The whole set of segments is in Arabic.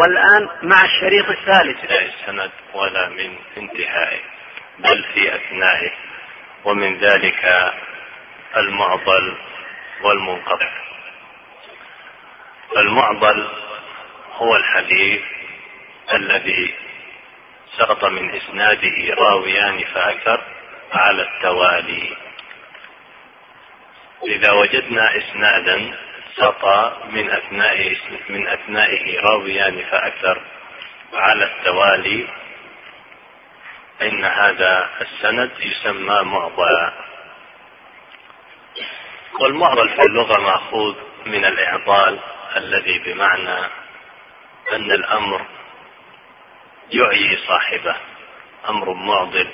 والآن مع الشريط الثالث. السند ولا من انتهائه بل في أثنائه ومن ذلك المعضل والمنقطع. المعضل هو الحديث الذي سقط من إسناده راويان فأكثر على التوالي. إذا وجدنا إسنادا سقط من أثناء من أثنائه راويان فأكثر. على التوالي فإن هذا السند يسمى معضلا والمعضل في اللغة مأخوذ من الإعضال الذي بمعنى أن الأمر يعيي صاحبه. أمر معضل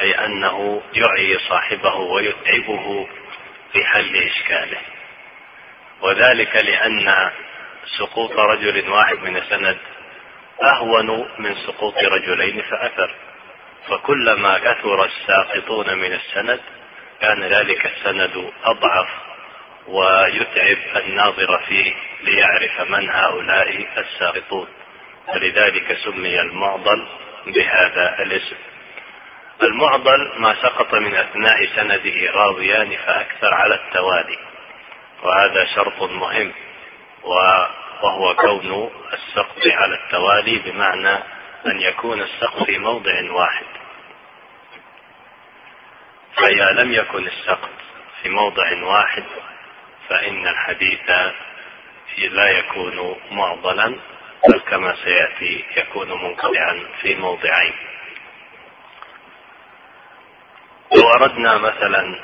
أي أنه يعيي صاحبه ويتعبه في حل إشكاله. وذلك لأن سقوط رجل واحد من السند أهون من سقوط رجلين فأثر. فكلما كثر الساقطون من السند كان ذلك السند أضعف ويتعب الناظر فيه ليعرف من هؤلاء الساقطون. ولذلك سمي المعضل بهذا الاسم. المعضل ما سقط من أثناء سنده راويان فأكثر على التوالي. وهذا شرط مهم وهو كون السقط على التوالي بمعنى أن يكون السقط في موضع واحد. فإذا لم يكن السقط في موضع واحد فإن الحديث لا يكون معضلا بل كما سيأتي يكون منقطعا في موضعين. لو أردنا مثلا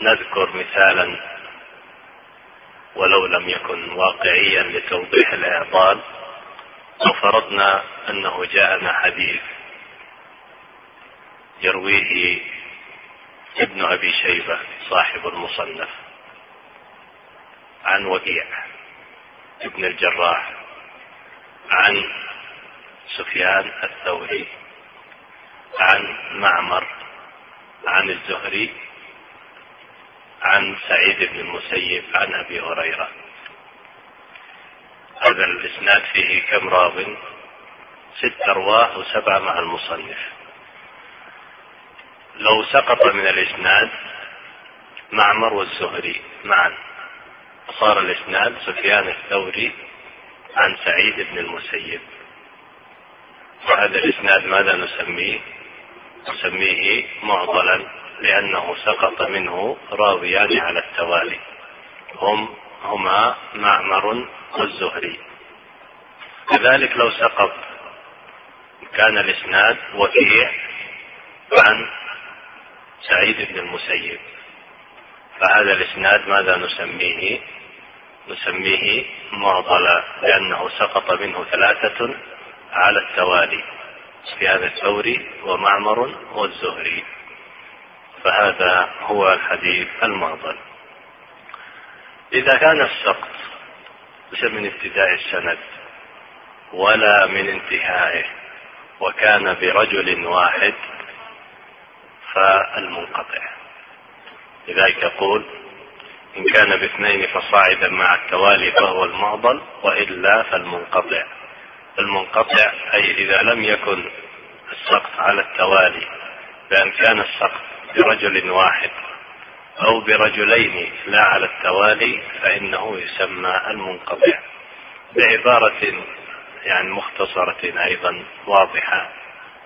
نذكر مثالا ولو لم يكن واقعيا لتوضيح الاعضال لو فرضنا أنه جاءنا حديث يرويه ابن أبي شيبة صاحب المصنف عن وكيع ابن الجراح عن سفيان الثوري عن معمر عن الزهري عن سعيد بن المسيب عن أبي هريرة. هذا الإسناد فيه كم راو؟ ست أرواح وسبعة مع المصنف. لو سقط من الإسناد معمر والزهري معا. صار الإسناد سفيان الثوري عن سعيد بن المسيب. وهذا الإسناد ماذا نسميه؟ نسميه معضلا. لأنه سقط منه راويان على التوالي. هم هما معمر والزهري. كذلك لو سقط كان الإسناد وكيع عن سعيد بن المسيب. فهذا الإسناد ماذا نسميه؟ نسميه معضلا لأنه سقط منه ثلاثة على التوالي. سفيان الثوري ومعمر والزهري. فهذا هو الحديث المعضل. إذا كان السقط ليس من ابتداء السند ولا من انتهائه وكان برجل واحد فالمنقطع. لذلك يقول إن كان باثنين فصاعدا مع التوالي فهو المعضل وإلا فالمنقطع. المنقطع أي إذا لم يكن السقط على التوالي بأن كان السقط برجل واحد أو برجلين لا على التوالي فإنه يسمى المنقطع بعبارة يعني مختصرة أيضا واضحة.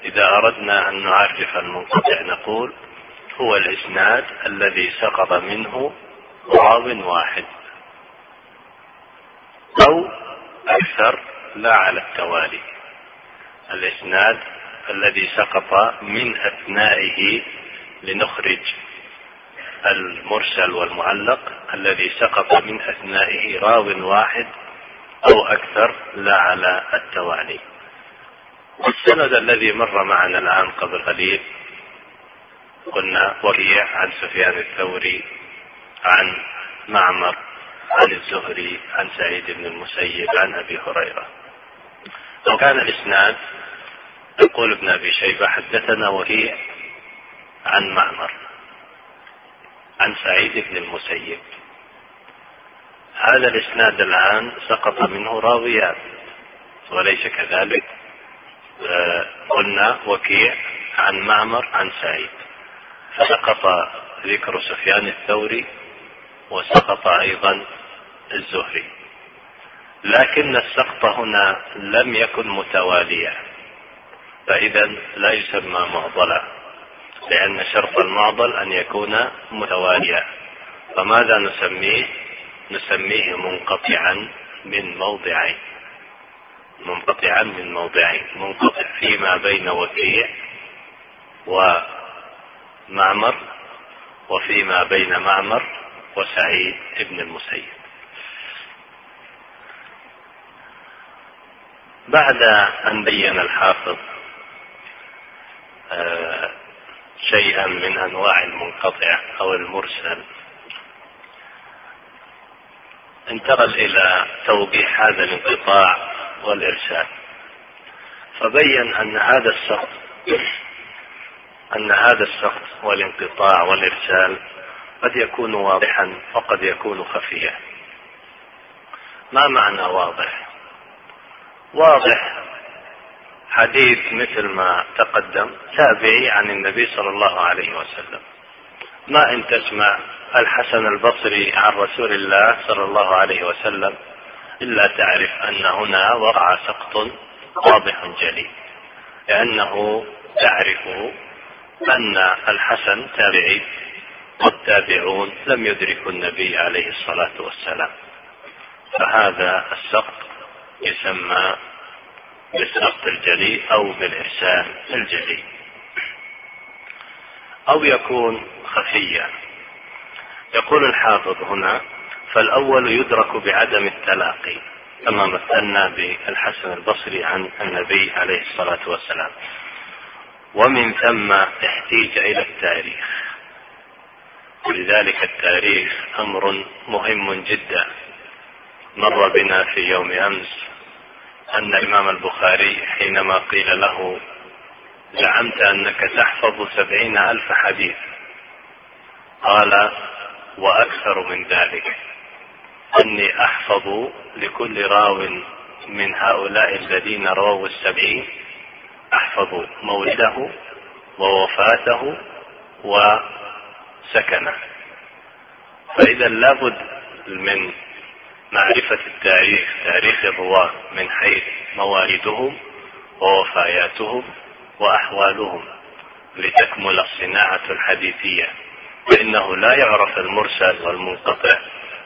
إذا أردنا أن نعرف المنقطع نقول هو الإسناد الذي سقط منه راو واحد أو أكثر لا على التوالي. الإسناد الذي سقط من أثنائه لنخرج المرسل والمعلق الذي سقط من أثنائه راو واحد أو أكثر لا على التوالي. السند الذي مر معنا الآن قبل قليل قلنا وكيع عن سفيان الثوري عن معمر عن الزهري عن سعيد بن المسيب عن أبي هريرة. لو كان الإسناد يقول ابن أبي شيبة حدثنا وهي عن معمر عن سعيد بن المسيب. هذا الإسناد الآن سقط منه راويان وليس كذلك. آه، قلنا وكيع عن معمر عن سعيد. فسقط ذكر سفيان الثوري وسقط أيضا الزهري. لكن السقط هنا لم يكن متواليا فاذا لا يسمى معضلا. لأن شرط المعضل أن يكون متواليا. فماذا نسميه؟ نسميه منقطعا من موضعين. منقطعا من موضعين. منقطع فيما بين وكيع ومعمر وفيما بين معمر وسعيد ابن المسيب. بعد أن بين الحافظ آه، شيئا من أنواع المنقطع أو المرسل. انتقل إلى توضيح هذا الانقطاع والإرسال. فبين أن هذا السقط أن هذا السقط والانقطاع والإرسال قد يكون واضحا وقد يكون خفيا. ما معنى واضح؟ واضح حديث مثل ما تقدم تابعي عن النبي صلى الله عليه وسلم. ما إن تسمع الحسن البصري عن رسول الله صلى الله عليه وسلم إلا تعرف أن هنا وقع سقط واضح جلي. لأنه تعرف أن الحسن تابعي والتابعون لم يدركوا النبي عليه الصلاة والسلام. فهذا السقط يسمى بالسقط الجلي أو بالارسال الجلي أو يكون خفيا. يقول الحافظ هنا فالأول يدرك بعدم التلاقي كما مثلنا بالحسن البصري عن النبي عليه الصلاة والسلام. ومن ثم احتيج إلى التاريخ. ولذلك التاريخ أمر مهم جدا. مر بنا في يوم أمس أن الإمام البخاري حينما قيل له زعمت أنك تحفظ سبعين ألف حديث قال وأكثر من ذلك. أني أحفظ لكل راو من هؤلاء الذين رووا السبعين أحفظ مولده ووفاته وسكنه. فإذا لابد من معرفة التاريخ تاريخ الرواة من حيث موالدهم ووفاياتهم وأحوالهم لتكمل الصناعة الحديثية. فإنه لا يعرف المرسل والمنقطع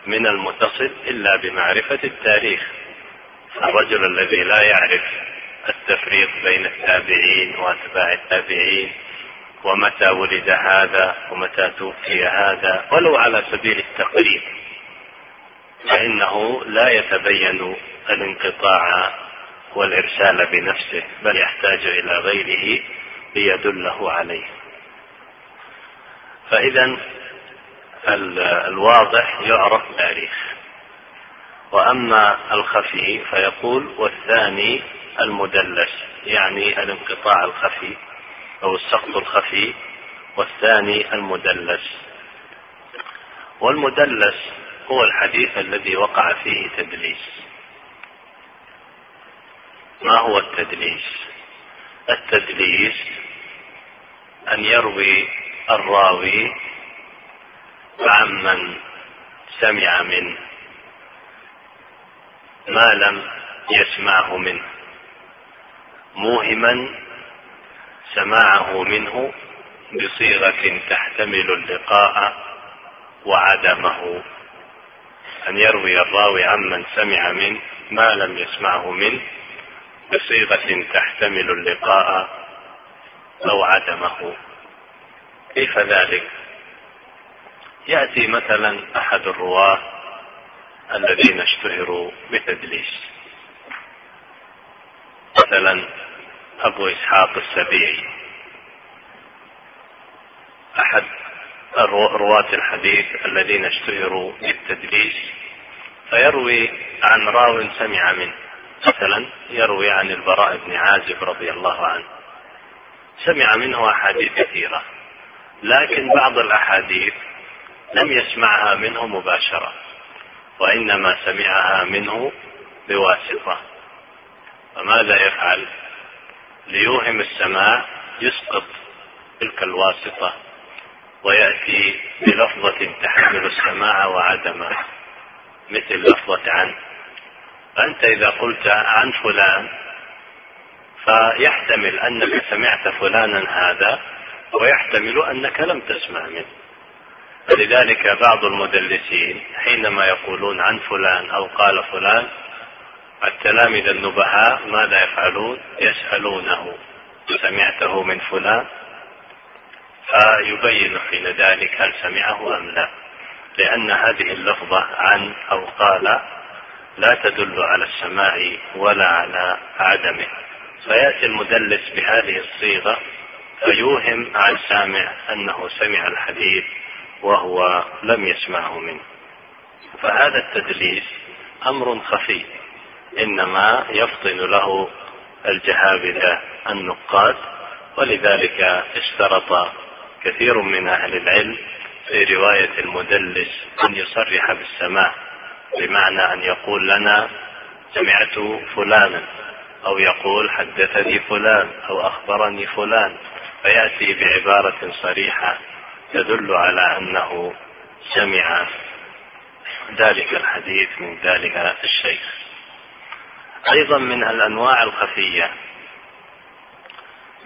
من المتصل إلا بمعرفة التاريخ. الرجل الذي لا يعرف التفريق بين التابعين وأتباع التابعين ومتى ولد هذا ومتى توفي هذا ولو على سبيل التقريب. فإنه لا يتبين الانقطاع والإرسال بنفسه بل يحتاج إلى غيره ليدله عليه. فإذا الواضح يعرف تاريخ وأما الخفي فيقول والثاني المدلس يعني الانقطاع الخفي أو السقط الخفي والثاني المدلس. والمدلس هو الحديث الذي وقع فيه تدليس. ما هو التدليس؟ التدليس أن يروي الراوي عمن سمع منه ما لم يسمعه منه موهما سماعه منه بصيغة تحتمل اللقاء وعدمه. أن يروي الراوي عمن سمع منه ما لم يسمعه منه بصيغة تحتمل اللقاء أو عدمه. كيف ذلك؟ يأتي مثلا أحد الرواة الذين اشتهروا بتدليس. مثلا أبو إسحاق السبيعي. أحد رواة الحديث الذين اشتهروا بالتدليس فيروي عن راو سمع منه. مثلا يروي عن البراء بن عازب رضي الله عنه. سمع منه أحاديث كثيرة لكن بعض الأحاديث لم يسمعها منه مباشرة وإنما سمعها منه بواسطة. فماذا يفعل؟ ليوهم السماع يسقط تلك الواسطة. ويأتي بلفظة تحمل السماع وعدمه. مثل لفظة عن فأنت إذا قلت عن فلان فيحتمل أنك سمعت فلانا هذا ويحتمل أنك لم تسمع منه. فلذلك بعض المدلسين حينما يقولون عن فلان أو قال فلان التلامذة النبهاء ماذا يفعلون؟ يسألونه سمعته من فلان؟ فيبين حين ذلك هل سمعه أم لا. لأن هذه اللفظة عن أو قال لا تدل على السماع ولا على عدمه. فيأتي المدلس بهذه الصيغة فيوهم على السامع أنه سمع الحديث وهو لم يسمعه منه. فهذا التدليس أمر خفي إنما يفطن له الجهابذة النقاد ولذلك اشترط كثير من أهل العلم في رواية المدلس أن يصرح بالسماع بمعنى أن يقول لنا سمعت فلانا أو يقول حدثني فلان أو أخبرني فلان فيأتي بعبارة صريحة تدل على أنه سمع ذلك الحديث من ذلك الشيخ. أيضا من الأنواع الخفية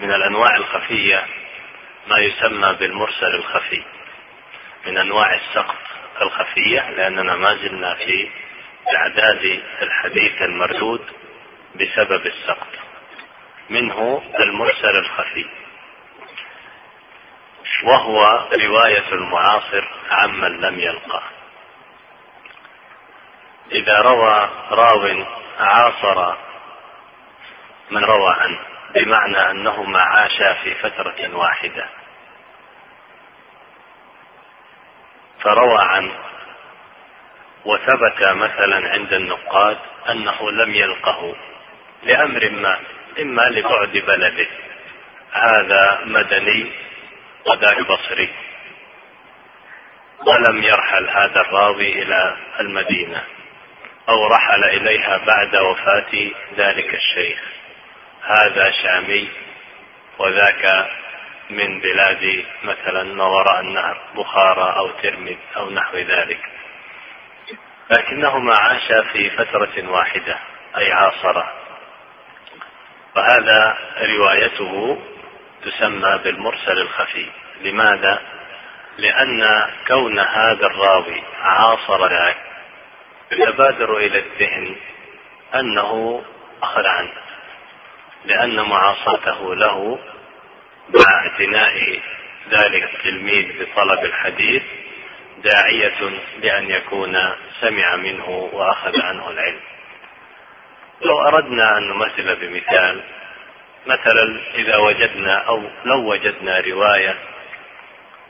من الأنواع الخفية ما يسمى بالمرسل الخفي من أنواع السقط الخفية لأننا ما زلنا في إعداد الحديث المردود بسبب السقط منه المرسل الخفي. وهو رواية المعاصر عمن لم يلقى. إذا روى راو عاصر من روى عنه. بمعنى أنهما عاشا في فترة واحدة. فروى عنه وثبت مثلا عند النقاد أنه لم يلقه لأمر ما إما لبعد بلده. هذا مدني وذاك بصري. ولم يرحل هذا الراوي إلى المدينة أو رحل إليها بعد وفاة ذلك الشيخ. هذا شامي وذاك من بلاد مثلا ما وراء النهر بخارى أو ترمذ أو نحو ذلك. لكنهما عاشا في فترة واحدة أي عاصرة. وهذا روايته تسمى بالمرسل الخفي. لماذا؟ لأن كون هذا الراوي عاصر ذاك يتبادر إلى الذهن أنه أخذ عنه. لأن معاصرته له مع اعتناء ذلك التلميذ بطلب الحديث داعية لأن يكون سمع منه وأخذ عنه العلم. لو أردنا أن نمثل بمثال مثلا إذا وجدنا أو لو وجدنا رواية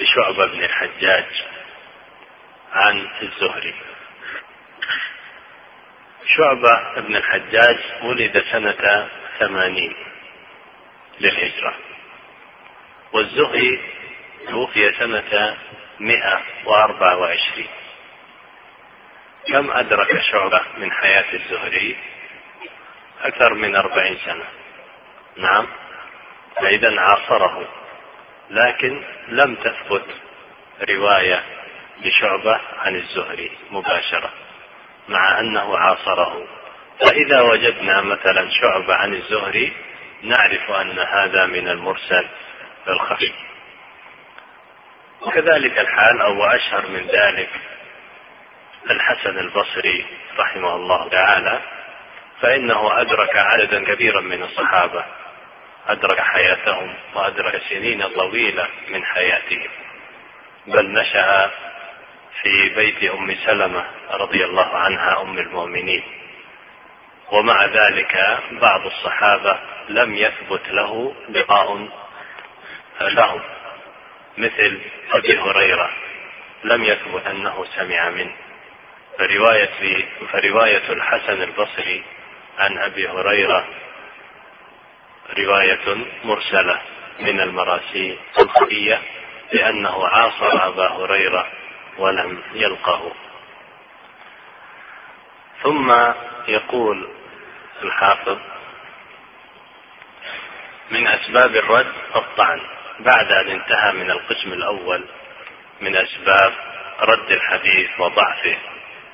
لشعبة بن الحجاج عن الزهري. شعبة بن الحجاج ولد سنة ثمانين للهجرة. والزهري توفي سنة مئة وأربعة وعشرين. كم أدرك شعبة من حياة الزهري؟ أكثر من أربعين سنة. نعم فإذا عاصره. لكن لم تثبت رواية لشعبة عن الزهري مباشرة مع أنه عاصره. فإذا وجدنا مثلا شعبة عن الزهري نعرف أن هذا من المرسل الخفي وكذلك الحال أو أشهر من ذلك الحسن البصري رحمه الله تعالى فإنه أدرك عددا كبيرا من الصحابة أدرك حياتهم وأدرك سنين طويلة من حياتهم. بل نشأ في بيت أم سلمة رضي الله عنها أم المؤمنين. ومع ذلك بعض الصحابة لم يثبت له لقاء لهم. مثل أبي هريرة لم يثبت أنه سمع منه. فرواية فرواية الحسن البصري عن أبي هريرة رواية مرسلة من المراسيل الخفية لأنه عاصر أبا هريرة ولم يلقه. ثم يقول الحافظ. من أسباب الرد الطعن بعد أن انتهى من القسم الأول من أسباب رد الحديث وضعفه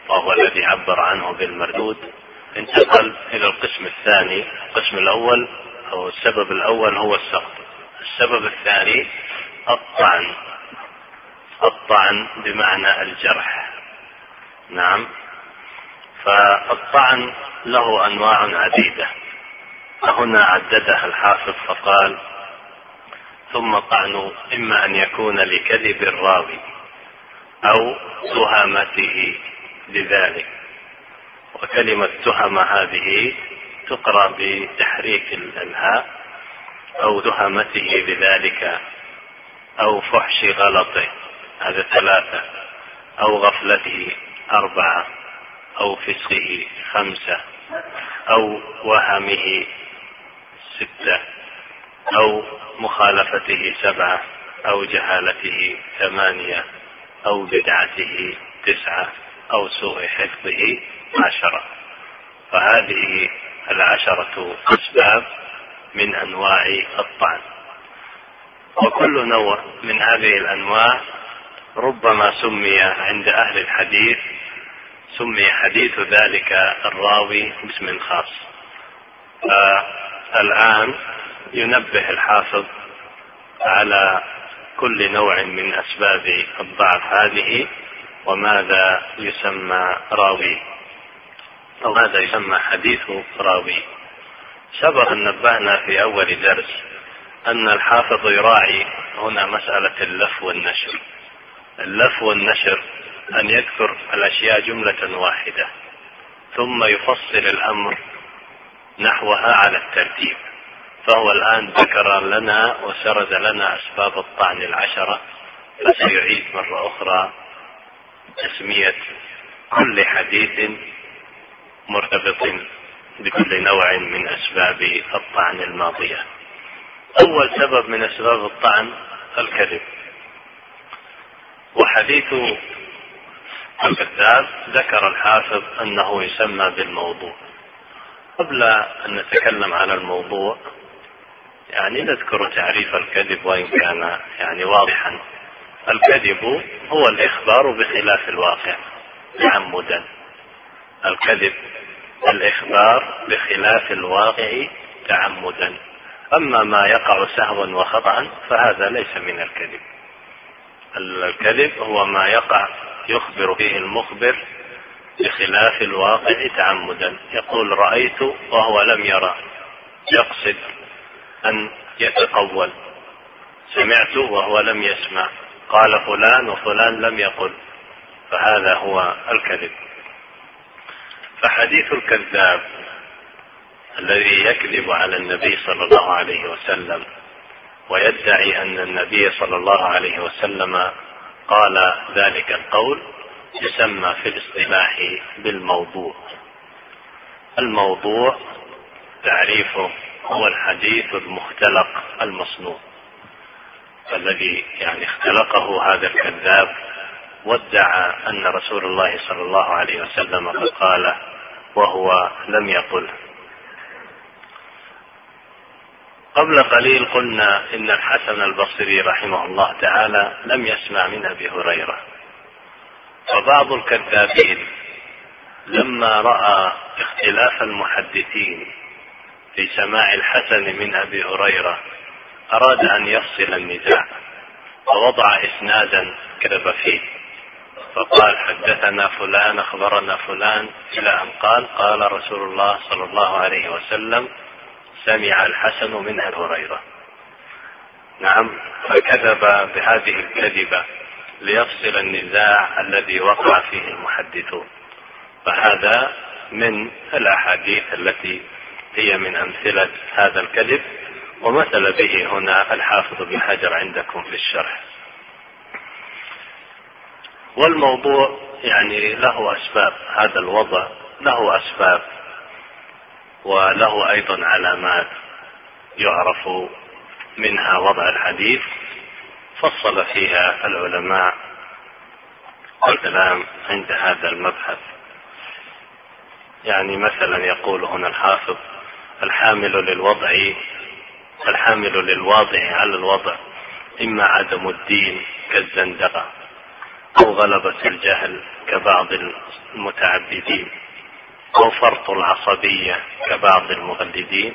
وهو الذي عبر عنه بالمردود. انتقل إلى القسم الثاني القسم الأول أو السبب الأول هو السقط. السبب الثاني الطعن الطعن بمعنى الجرح. نعم. فالطعن له أنواع عديدة. فهنا عددها الحافظ فقال ثم طعن إما أن يكون لكذب الراوي أو تهمته بذلك وكلمة تهم هذه تقرأ بتحريك الهاء أو تهمته بذلك أو فحش غلطه. هذا ثلاثة. أو غفلته أربعة. أو فسقه خمسة أو وهمه ستة أو مخالفته سبعة أو جهالته ثمانية أو بدعته تسعة أو سوء حفظه عشرة. فهذه العشرة أسباب من أنواع الطعن. وكل نوع من هذه الأنواع ربما سمي عند أهل الحديث سمي حديث ذلك الراوي باسم خاص. الآن ينبه الحافظ على كل نوع من أسباب الضعف هذه وماذا يسمى راوي. أو ماذا يسمى حديث راوي. سبق أن نبهنا في أول درس أن الحافظ يراعي هنا مسألة اللف والنشر. اللف والنشر أن يذكر الأشياء جملة واحدة ثم يفصل الأمر نحوها على الترتيب فهو الآن ذكر لنا وسرد لنا أسباب الطعن العشرة فسيعيد مرة أخرى تسمية كل حديث مرتبط بكل نوع من أسباب الطعن الماضية. أول سبب من أسباب الطعن الكذب وحديث الكذاب ذكر الحافظ أنه يسمى بالموضوع. قبل أن نتكلم على الموضوع يعني نذكر تعريف الكذب وإن كان يعني واضحا. الكذب هو الإخبار بخلاف الواقع تعمدا. الكذب الإخبار بخلاف الواقع تعمدا. أما ما يقع سهوا وخطا فهذا ليس من الكذب. الكذب هو ما يقع يخبر فيه المخبر بخلاف الواقع تعمدا. يقول رأيت وهو لم يرى يقصد أن يتقول. سمعت وهو لم يسمع. قال فلان وفلان لم يقل. فهذا هو الكذب. فحديث الكذاب الذي يكذب على النبي صلى الله عليه وسلم ويدعي أن النبي صلى الله عليه وسلم قال ذلك القول يسمى في الاصطلاح بالموضوع. الموضوع تعريفه هو الحديث المختلق المصنوع الذي يعني اختلقه هذا الكذاب وادعى أن رسول الله صلى الله عليه وسلم قد قال وهو لم يقله قبل قليل قلنا إن الحسن البصري رحمه الله تعالى لم يسمع من أبي هريرة. فبعض الكذابين لما رأى اختلاف المحدثين في سماع الحسن من أبي هريرة أراد أن يفصل النزاع فوضع إسنادا كذب فيه. فقال حدثنا فلان أخبرنا فلان إلى أن قال قال رسول الله صلى الله عليه وسلم سمع الحسن من أبي هريرة. نعم فكذب بهذه الكذبة ليفصل النزاع الذي وقع فيه المحدثون. فهذا من الأحاديث التي هي من أمثلة هذا الكذب ومثل به هنا الحافظ بن حجر عندكم في الشرح. والموضوع يعني له أسباب هذا الوضع له أسباب. وله أيضا علامات يعرف منها وضع الحديث فصل فيها العلماء الكلام عند هذا المبحث. يعني مثلا يقول هنا الحافظ الحامل للوضع الحامل للواضع على الوضع إما عدم الدين كالزندقة أو غلبة الجهل كبعض المتعبدين. أو فرط العصبية كبعض المغلدين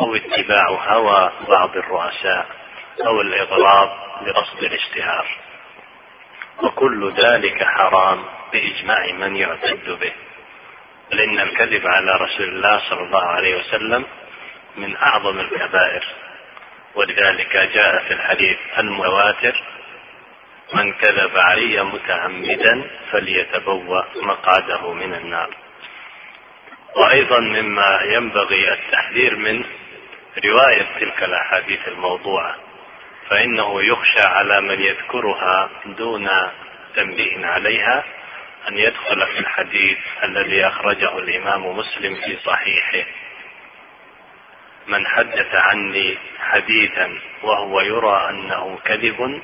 أو اتباع هوى بعض الرؤساء أو الإغراض بقصد الاشتهار. وكل ذلك حرام بإجماع من يعتد به. لأن الكذب على رسول الله صلى الله عليه وسلم من أعظم الكبائر. ولذلك جاء في الحديث المتواتر من كذب علي متعمدا فليتبوأ مقعده من النار. وأيضا مما ينبغي التحذير منه رواية تلك الأحاديث الموضوعة فإنه يخشى على من يذكرها دون تنبيه عليها أن يدخل في الحديث الذي أخرجه الإمام مسلم في صحيحه. من حدث عني حديثا وهو يرى أنه كذب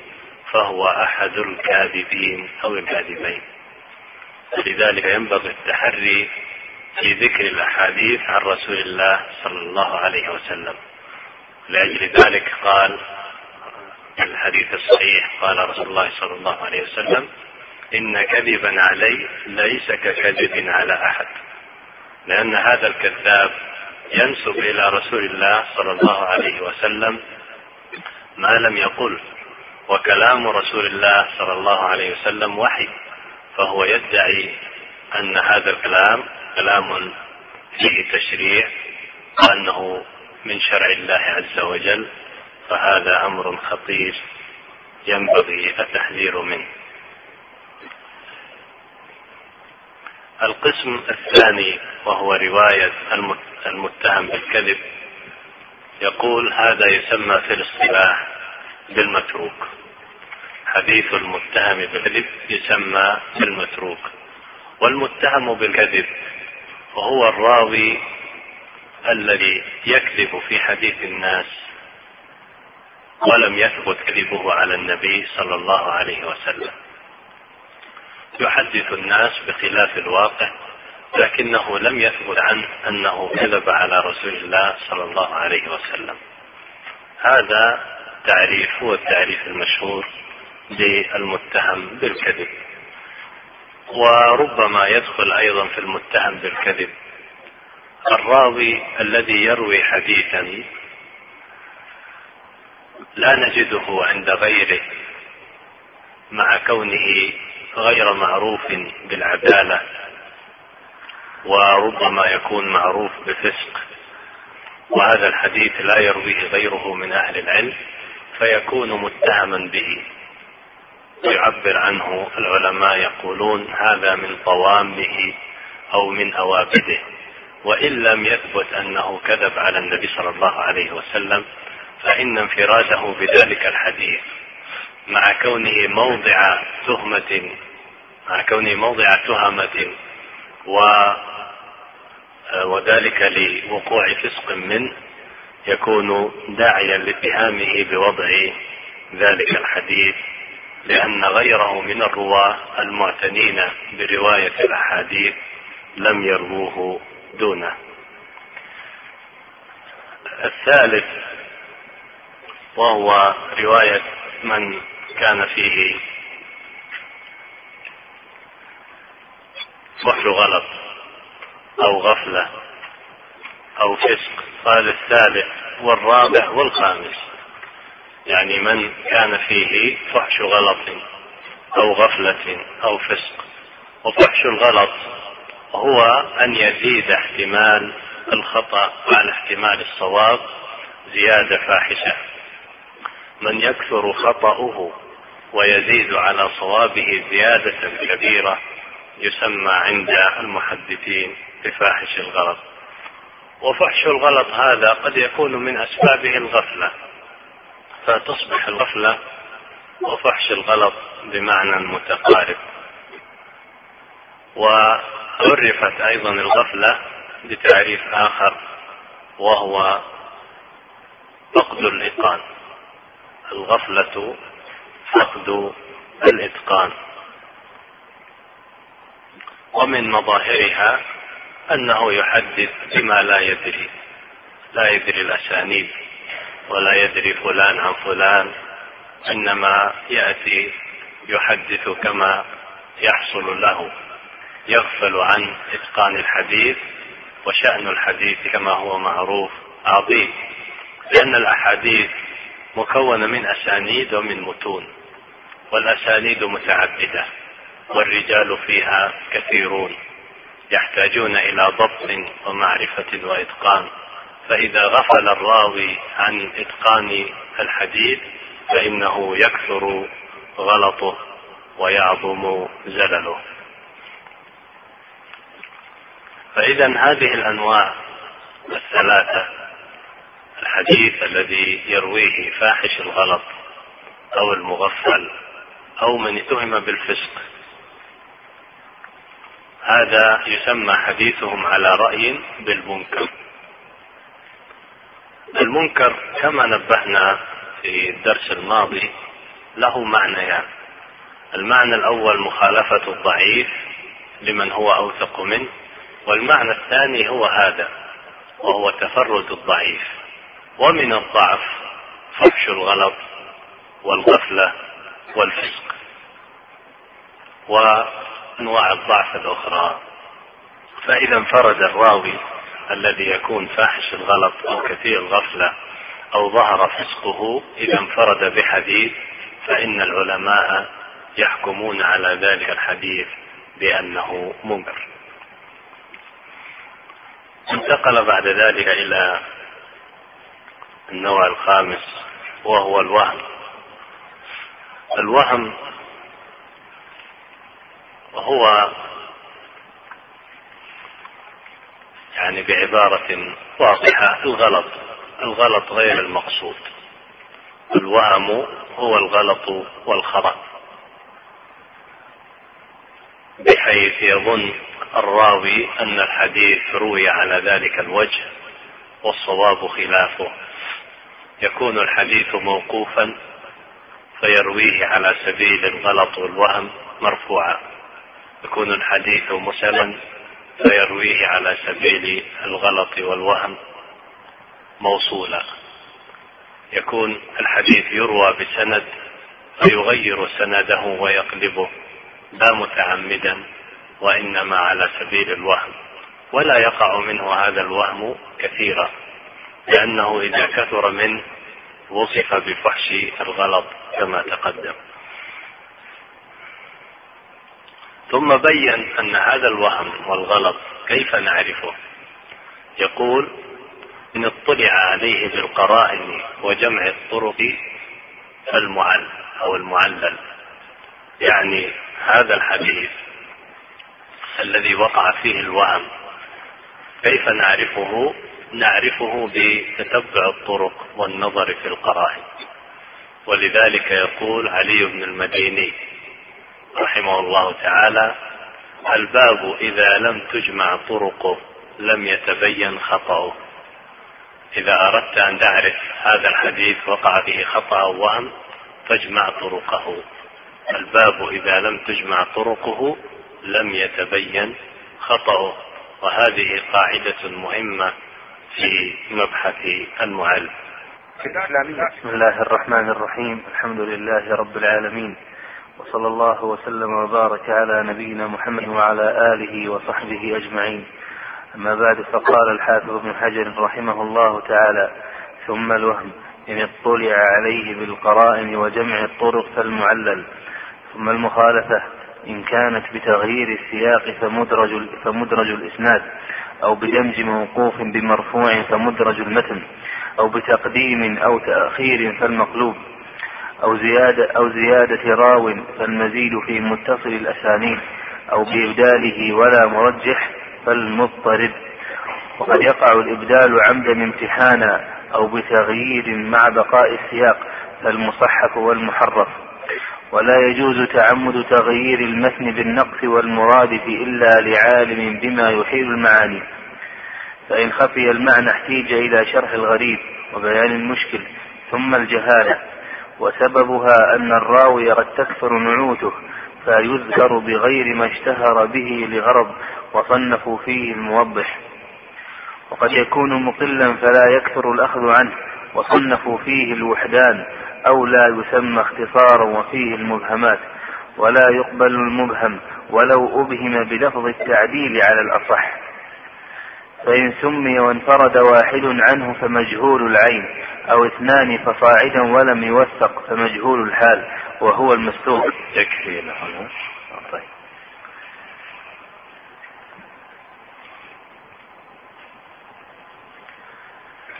فهو أحد الكاذبين أو الكاذبين. لذلك ينبغي التحري في ذكر الأحاديث عن رسول الله صلى الله عليه وسلم. لأجل ذلك قال الحديث الصحيح قال رسول الله صلى الله عليه وسلم إن كذبا علي ليس ككذب على أحد. لأن هذا الكذاب ينسب إلى رسول الله صلى الله عليه وسلم ما لم يقل وكلام رسول الله صلى الله عليه وسلم وحي فهو يدعي أن هذا الكلام كلام فيه تشريع وأنه من شرع الله عز وجل فهذا أمر خطير ينبغي التحذير منه. القسم الثاني وهو رواية المتهم بالكذب يقول هذا يسمى في الاصطلاح بالمتروك. حديث المتهم بالكذب يسمى بالمتروك والمتهم بالكذب وهو الراوي الذي يكذب في حديث الناس ولم يثبت كذبه على النبي صلى الله عليه وسلم. يحدث الناس بخلاف الواقع لكنه لم يثبت عنه أنه كذب على رسول الله صلى الله عليه وسلم. هذا تعريف هو التعريف المشهور للمتهم بالكذب. وربما يدخل أيضا في المتهم بالكذب. الراوي الذي يروي حديثا لا نجده عند غيره مع كونه غير معروف بالعدالة وربما يكون معروف بفسق. وهذا الحديث لا يرويه غيره من أهل العلم فيكون متهما به. يعبر عنه العلماء يقولون هذا من طوامه أو من أوابده وإن لم يثبت أنه كذب على النبي صلى الله عليه وسلم فإن انفراده بذلك الحديث. مع كونه موضع تهمة مع كونه موضع تهمة و وذلك لوقوع فسق منه يكون داعيا لاتهامه بوضع ذلك الحديث لأن غيره من الرواة المعتنين برواية الأحاديث لم يروه دونه. الثالث وهو رواية من كان فيه فحل غلط أو غفلة أو فسق قال الثالث والرابع والخامس يعني من كان فيه فحش غلط أو غفلة أو فسق. وفحش الغلط هو أن يزيد احتمال الخطأ على احتمال الصواب زيادة فاحشة. من يكثر خطأه ويزيد على صوابه زيادة كبيرة يسمى عند المحدثين بفاحش الغلط. وفحش الغلط هذا قد يكون من أسبابه الغفلة. فتصبح الغفلة وفحش الغلط بمعنى متقارب؟ وعرفت أيضا الغفلة بتعريف آخر وهو فقد الإتقان. الغفلة فقد الإتقان. ومن مظاهرها أنه يحدث بما لا يدري لا يدري الأسانيد. ولا يدري فلان عن فلان إنما يأتي يحدث كما يحصل له يغفل عن إتقان الحديث وشأن الحديث كما هو معروف عظيم. لأن الأحاديث مكونة من أسانيد ومن متون والأسانيد متعددة والرجال فيها كثيرون يحتاجون إلى ضبط ومعرفة وإتقان. فإذا غفل الراوي عن إتقان الحديث فإنه يكثر غلطه ويعظم زلله. فإذا هذه الأنواع الثلاثة الحديث الذي يرويه فاحش الغلط أو المغفل أو من اتهم بالفسق هذا يسمى حديثهم على رأي بالمنكر. المنكر كما نبهنا في الدرس الماضي له معنيان. المعنى الأول مخالفة الضعيف لمن هو أوثق منه والمعنى الثاني هو هذا وهو تفرد الضعيف. ومن الضعف فحش الغلط والغفلة والفسق وأنواع الضعف الأخرى. فإذا انفرد الراوي الذي يكون فاحش الغلط أو كثير الغفلة أو ظهر فسقه إذا انفرد بحديث فإن العلماء يحكمون على ذلك الحديث بأنه منكر. انتقل بعد ذلك إلى النوع الخامس وهو الوهم. الوهم هو يعني بعبارة واضحة الغلط الغلط غير المقصود. الوهم هو الغلط والخطأ. بحيث يظن الراوي أن الحديث روي على ذلك الوجه والصواب خلافه. يكون الحديث موقوفا فيرويه على سبيل الغلط والوهم مرفوعا. يكون الحديث مسلا فيرويه على سبيل الغلط والوهم موصولا. يكون الحديث يروى بسند فيغير سنده ويقلبه لا متعمدا وإنما على سبيل الوهم ولا يقع منه هذا الوهم كثيرا لأنه إذا كثر منه وصف بفحش الغلط كما تقدم. ثم بين أن هذا الوهم والغلط كيف نعرفه؟ يقول إن اطلع عليه بالقرائن وجمع الطرق فالمعل أو المعلل. يعني هذا الحديث الذي وقع فيه الوهم كيف نعرفه؟ نعرفه بتتبع الطرق والنظر في القرائن. ولذلك يقول علي بن المديني رحمه الله تعالى الباب إذا لم تجمع طرقه لم يتبين خطأه. إذا أردت أن تعرف هذا الحديث وقع خطأ أو وهم فاجمع طرقه. الباب إذا لم تجمع طرقه لم يتبين خطأه. وهذه قاعدة مهمة في مبحث المعلم بسم الله الرحمن الرحيم. الحمد لله رب العالمين. وصلى الله وسلم وبارك على نبينا محمد وعلى آله وصحبه أجمعين. أما بعد فقال الحافظ ابن حجر رحمه الله تعالى ثم الوهم إن اطلع عليه بالقرائن وجمع الطرق فالمعلل. ثم المخالفة إن كانت بتغيير السياق فمدرج, فمدرج الإسناد أو بدمج موقوف بمرفوع فمدرج المتن أو بتقديم أو تأخير فالمقلوب. أو زيادة أو زيادة راو فالمزيد في متصل الأسانيد أو بإبداله ولا مرجح فالمضطرد وقد يقع الإبدال عمدا امتحانا أو بتغيير مع بقاء السياق فالمصحف والمحرف. ولا يجوز تعمد تغيير المتن بالنقص والمرادف إلا لعالم بما يحيل المعاني. فإن خفي المعنى احتيج إلى شرح الغريب وبيان المشكل ثم الجهالة. وسببها أن الراوي قد تكثر نعوته فيذكر بغير ما اشتهر به لغرض وصنفوا فيه الموضح. وقد يكون مقلا فلا يكثر الأخذ عنه وصنفوا فيه الوحدان أو لا يسمى اختصارا وفيه المبهمات. ولا يقبل المبهم ولو أبهم بلفظ التعديل على الأصح. فإن سمي وانفرد واحد عنه فمجهول العين أو اثنان فصاعدا ولم يوثق فمجهول الحال وهو المستور يكفي طيب.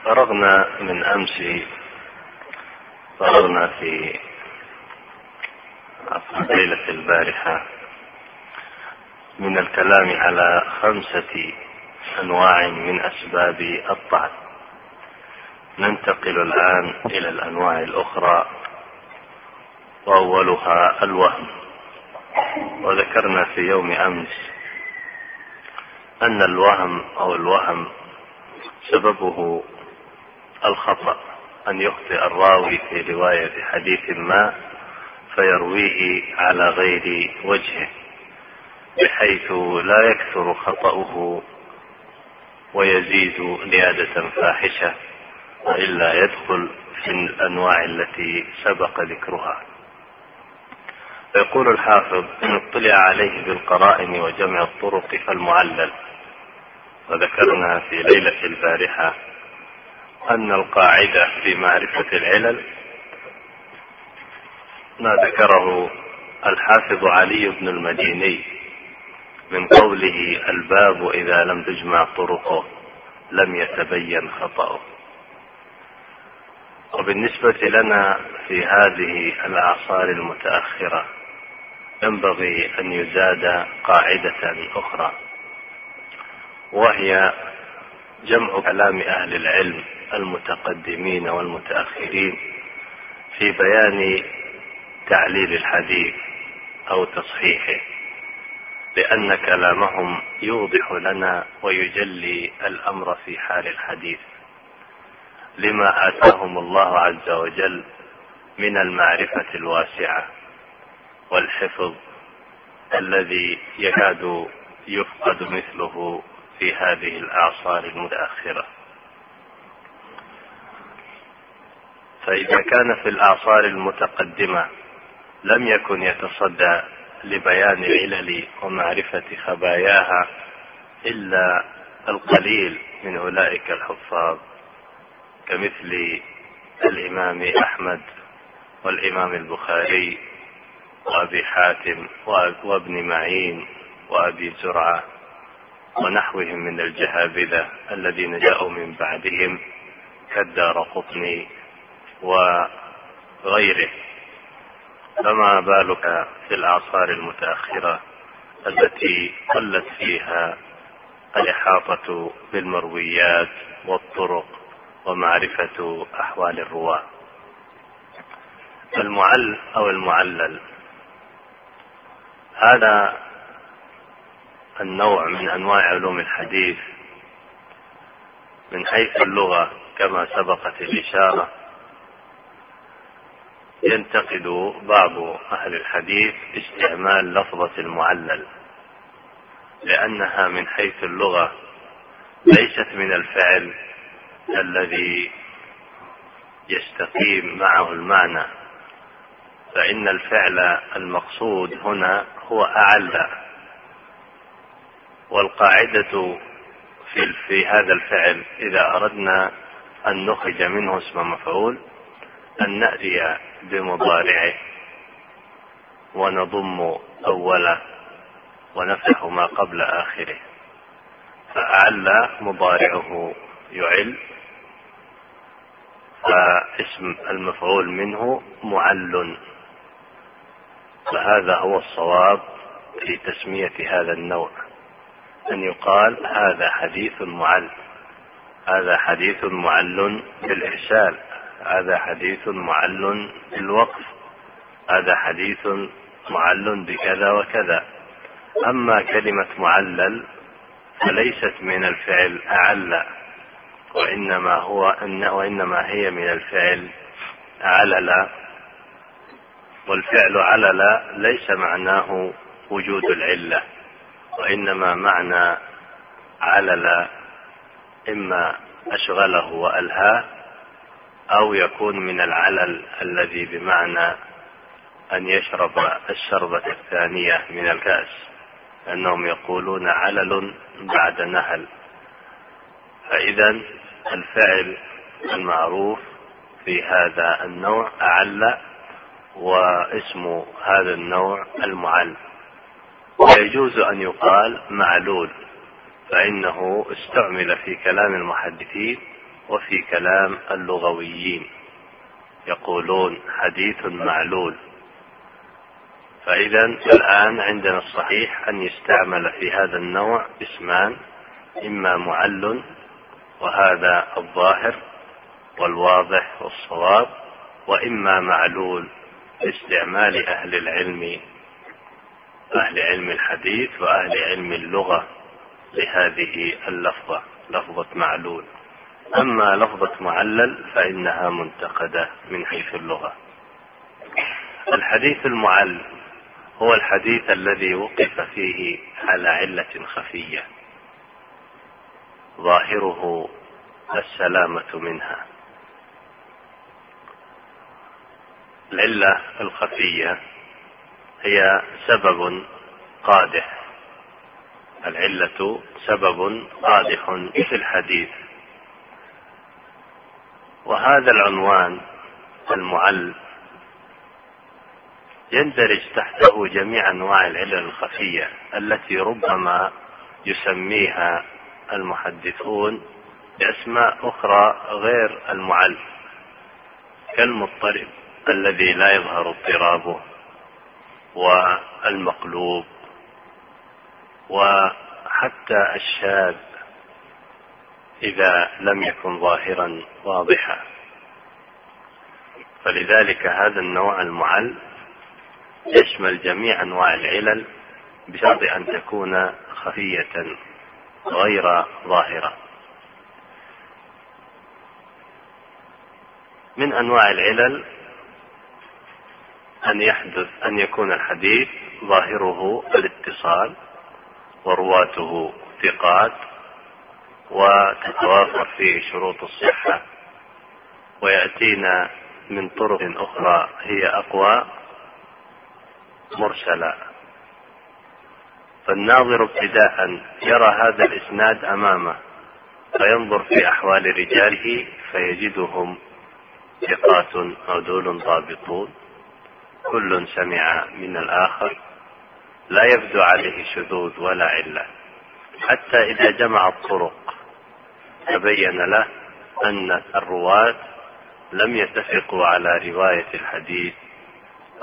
فرغنا من أمس فرغنا في ليلة البارحة من الكلام على خمسة أنواع من أسباب الطعن. ننتقل الآن إلى الأنواع الأخرى وأولها الوهم. وذكرنا في يوم أمس أن الوهم أو الوهم سببه الخطأ أن يخطئ الراوي في رواية حديث ما فيرويه على غير وجهه بحيث لا يكثر خطأه ويزيد زيادة فاحشة وإلا يدخل في الأنواع التي سبق ذكرها. يقول الحافظ إن اطلع عليه بالقرائن وجمع الطرق فالمعلل. وذكرنا في ليلة البارحة أن القاعدة في معرفة العلل ما ذكره الحافظ علي بن المديني من قوله الباب إذا لم تجمع طرقه لم يتبين خطأه. وبالنسبة لنا في هذه الأعصار المتأخرة ينبغي أن يزاد قاعدة أخرى وهي جمع كلام أهل العلم المتقدمين والمتأخرين في بيان تعليل الحديث أو تصحيحه. لأن كلامهم يوضح لنا ويجلي الأمر في حال الحديث. لما آتاهم الله عز وجل من المعرفة الواسعة والحفظ الذي يكاد يفقد مثله في هذه الأعصار المتأخرة. فإذا كان في الأعصار المتقدمة لم يكن يتصدى لبيان العلل ومعرفة خباياها إلا القليل من أولئك الحفاظ كمثل الإمام أحمد والإمام البخاري وأبي حاتم وابن معين وأبي زرعة ونحوهم من الجهابذة الذين جاءوا من بعدهم كالدار قطني وغيره. فما بالك في الأعصار المتأخرة التي قلت فيها الإحاطة بالمرويات والطرق ومعرفة أحوال الرواة؟ المعل أو المعلل؟ هذا النوع من أنواع علوم الحديث من حيث اللغة كما سبقت الإشارة ينتقد بعض أهل الحديث استعمال لفظة المعلل لأنها من حيث اللغة ليست من الفعل الذي يستقيم معه المعنى فإن الفعل المقصود هنا هو أعلى والقاعدة في, في هذا الفعل إذا أردنا أن نخرج منه اسم مفعول أن نأتي بمضارعه ونضم أوله ونفتح ما قبل آخره. فأعل مضارعه يعل فاسم المفعول منه معل. فهذا هو الصواب في تسمية هذا النوع أن يقال هذا حديث معل هذا حديث معل بالإرسال. هذا حديث معل بالوقف هذا حديث معل بكذا وكذا. أما كلمة معلل فليست من الفعل أعل وإنما هو إن وإنما هي من الفعل علل. والفعل علل ليس معناه وجود العلة وإنما معنى علل إما أشغله وألهاه أو يكون من العلل الذي بمعنى أن يشرب الشربة الثانية من الكأس أنهم يقولون علل بعد نهل. فإذا الفعل المعروف في هذا النوع أعل واسم هذا النوع المعل. ويجوز أن يقال معلول فإنه استعمل في كلام المحدثين وفي كلام اللغويين يقولون حديث معلول. فإذا الآن عندنا الصحيح أن يستعمل في هذا النوع اسمان إما معل وهذا الظاهر والواضح والصواب وإما معلول باستعمال أهل العلم أهل علم الحديث وأهل علم اللغة لهذه اللفظة لفظة معلول. أما لفظة معلل فإنها منتقدة من حيث اللغة. الحديث المعل هو الحديث الذي وقف فيه على علة خفية. ظاهره السلامة منها. العلة الخفية هي سبب قادح. العلة سبب قادح في الحديث. وهذا العنوان المعل يندرج تحته جميع أنواع العلل الخفية التي ربما يسميها المحدثون بأسماء أخرى غير المعل كالمضطرب الذي لا يظهر اضطرابه والمقلوب وحتى الشاذ إذا لم يكن ظاهرا واضحا. فلذلك هذا النوع المعل يشمل جميع أنواع العلل بشرط أن تكون خفية غير ظاهرة. من أنواع العلل أن يحدث أن يكون الحديث ظاهره الاتصال ورواته ثقات وتتوافر فيه شروط الصحة ويأتينا من طرق أخرى هي أقوى مرسلا فالناظر ابتداء يرى هذا الإسناد أمامه فينظر في أحوال رجاله فيجدهم ثقات عدول ضابطون. كل سمع من الآخر لا يبدو عليه شذوذ ولا علة. حتى إذا جمع الطرق تبين له أن الرواة لم يتفقوا على رواية الحديث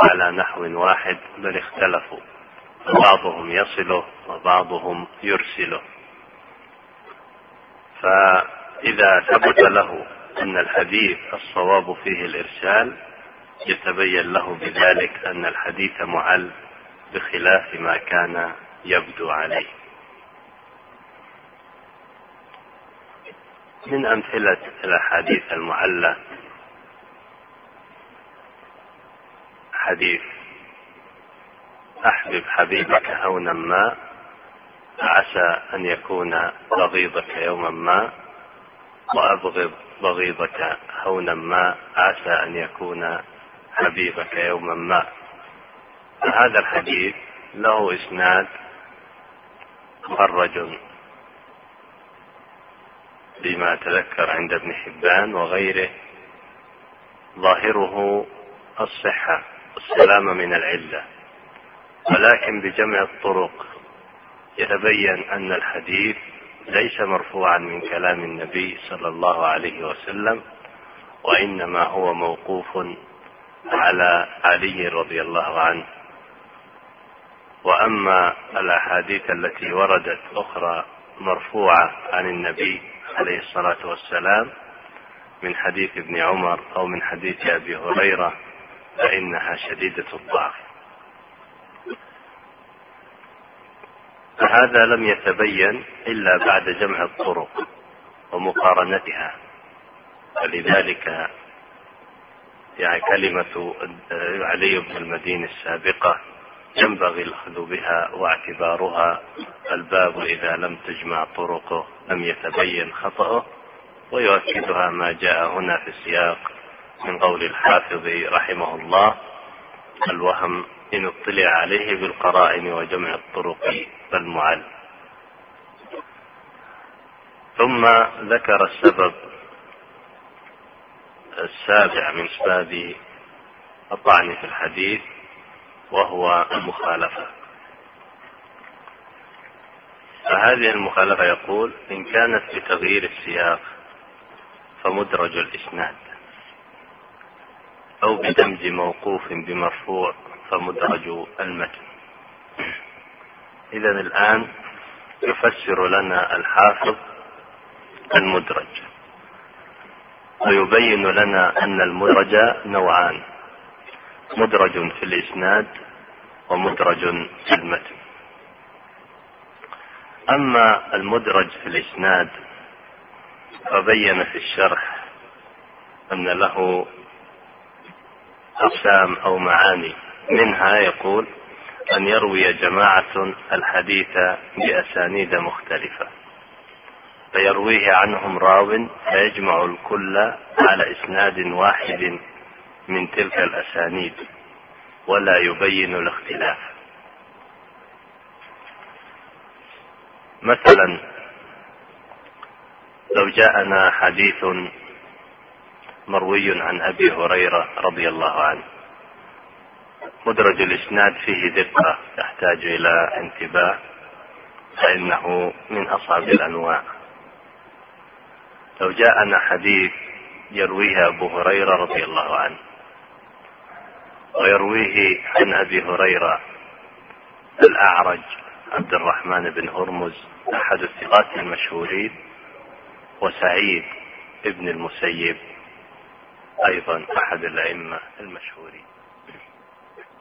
على نحو واحد بل اختلفوا. بعضهم يصله وبعضهم يرسله. فإذا ثبت له أن الحديث الصواب فيه الإرسال يتبين له بذلك أن الحديث معل بخلاف ما كان يبدو عليه. من أمثلة الأحاديث المعلة. حديث أحبب حبيبك هونا ما عسى أن يكون بغيضك يوما ما وأبغض بغيضك هونا ما عسى أن يكون حبيبك يوما ما. فهذا الحديث له إسناد مخرج بما أتذكر عند ابن حبان وغيره ظاهره الصحة والسلامة من العلة. ولكن بجمع الطرق يتبين أن الحديث ليس مرفوعا من كلام النبي صلى الله عليه وسلم وإنما هو موقوف على علي رضي الله عنه. وأما الأحاديث التي وردت أخرى مرفوعة عن النبي عليه الصلاة والسلام من حديث ابن عمر أو من حديث أبي هريرة فإنها شديدة الضعف. فهذا لم يتبين إلا بعد جمع الطرق ومقارنتها. ولذلك يعني كلمة علي بن المدين السابقة ينبغي الأخذ بها واعتبارها. الباب إذا لم تجمع طرقه لم يتبين خطأه ويؤكدها ما جاء هنا في السياق من قول الحافظ رحمه الله. الوهم إن اطلع عليه بالقرائن وجمع الطرق فالمعل ثم ذكر السبب السابع من اسباب الطعن في الحديث. وهو المخالفة. فهذه المخالفة يقول إن كانت بتغيير السياق فمدرج الإسناد أو بدمج موقوف بمرفوع فمدرج المتن. اذا الآن يفسر لنا الحافظ المدرج ويبين لنا أن المدرج نوعان. مدرج في الإسناد ومدرج في المتن. أما المدرج في الإسناد فبين في الشرح أن له أقسام أو معاني. منها يقول أن يروي جماعة الحديث بأسانيد مختلفة فيرويه عنهم راو فيجمع الكل على إسناد واحد من تلك الأسانيد ولا يبين الاختلاف. مثلا لو جاءنا حديث مروي عن أبي هريرة رضي الله عنه. مدرج الإسناد فيه دقة يحتاج إلى انتباه فإنه من أصعب الأنواع. لو جاءنا حديث يرويه أبو هريرة رضي الله عنه. ويرويه عن أبي هريرة الأعرج عبد الرحمن بن هرمز أحد الثقات المشهورين وسعيد ابن المسيب أيضا أحد الأئمة المشهورين.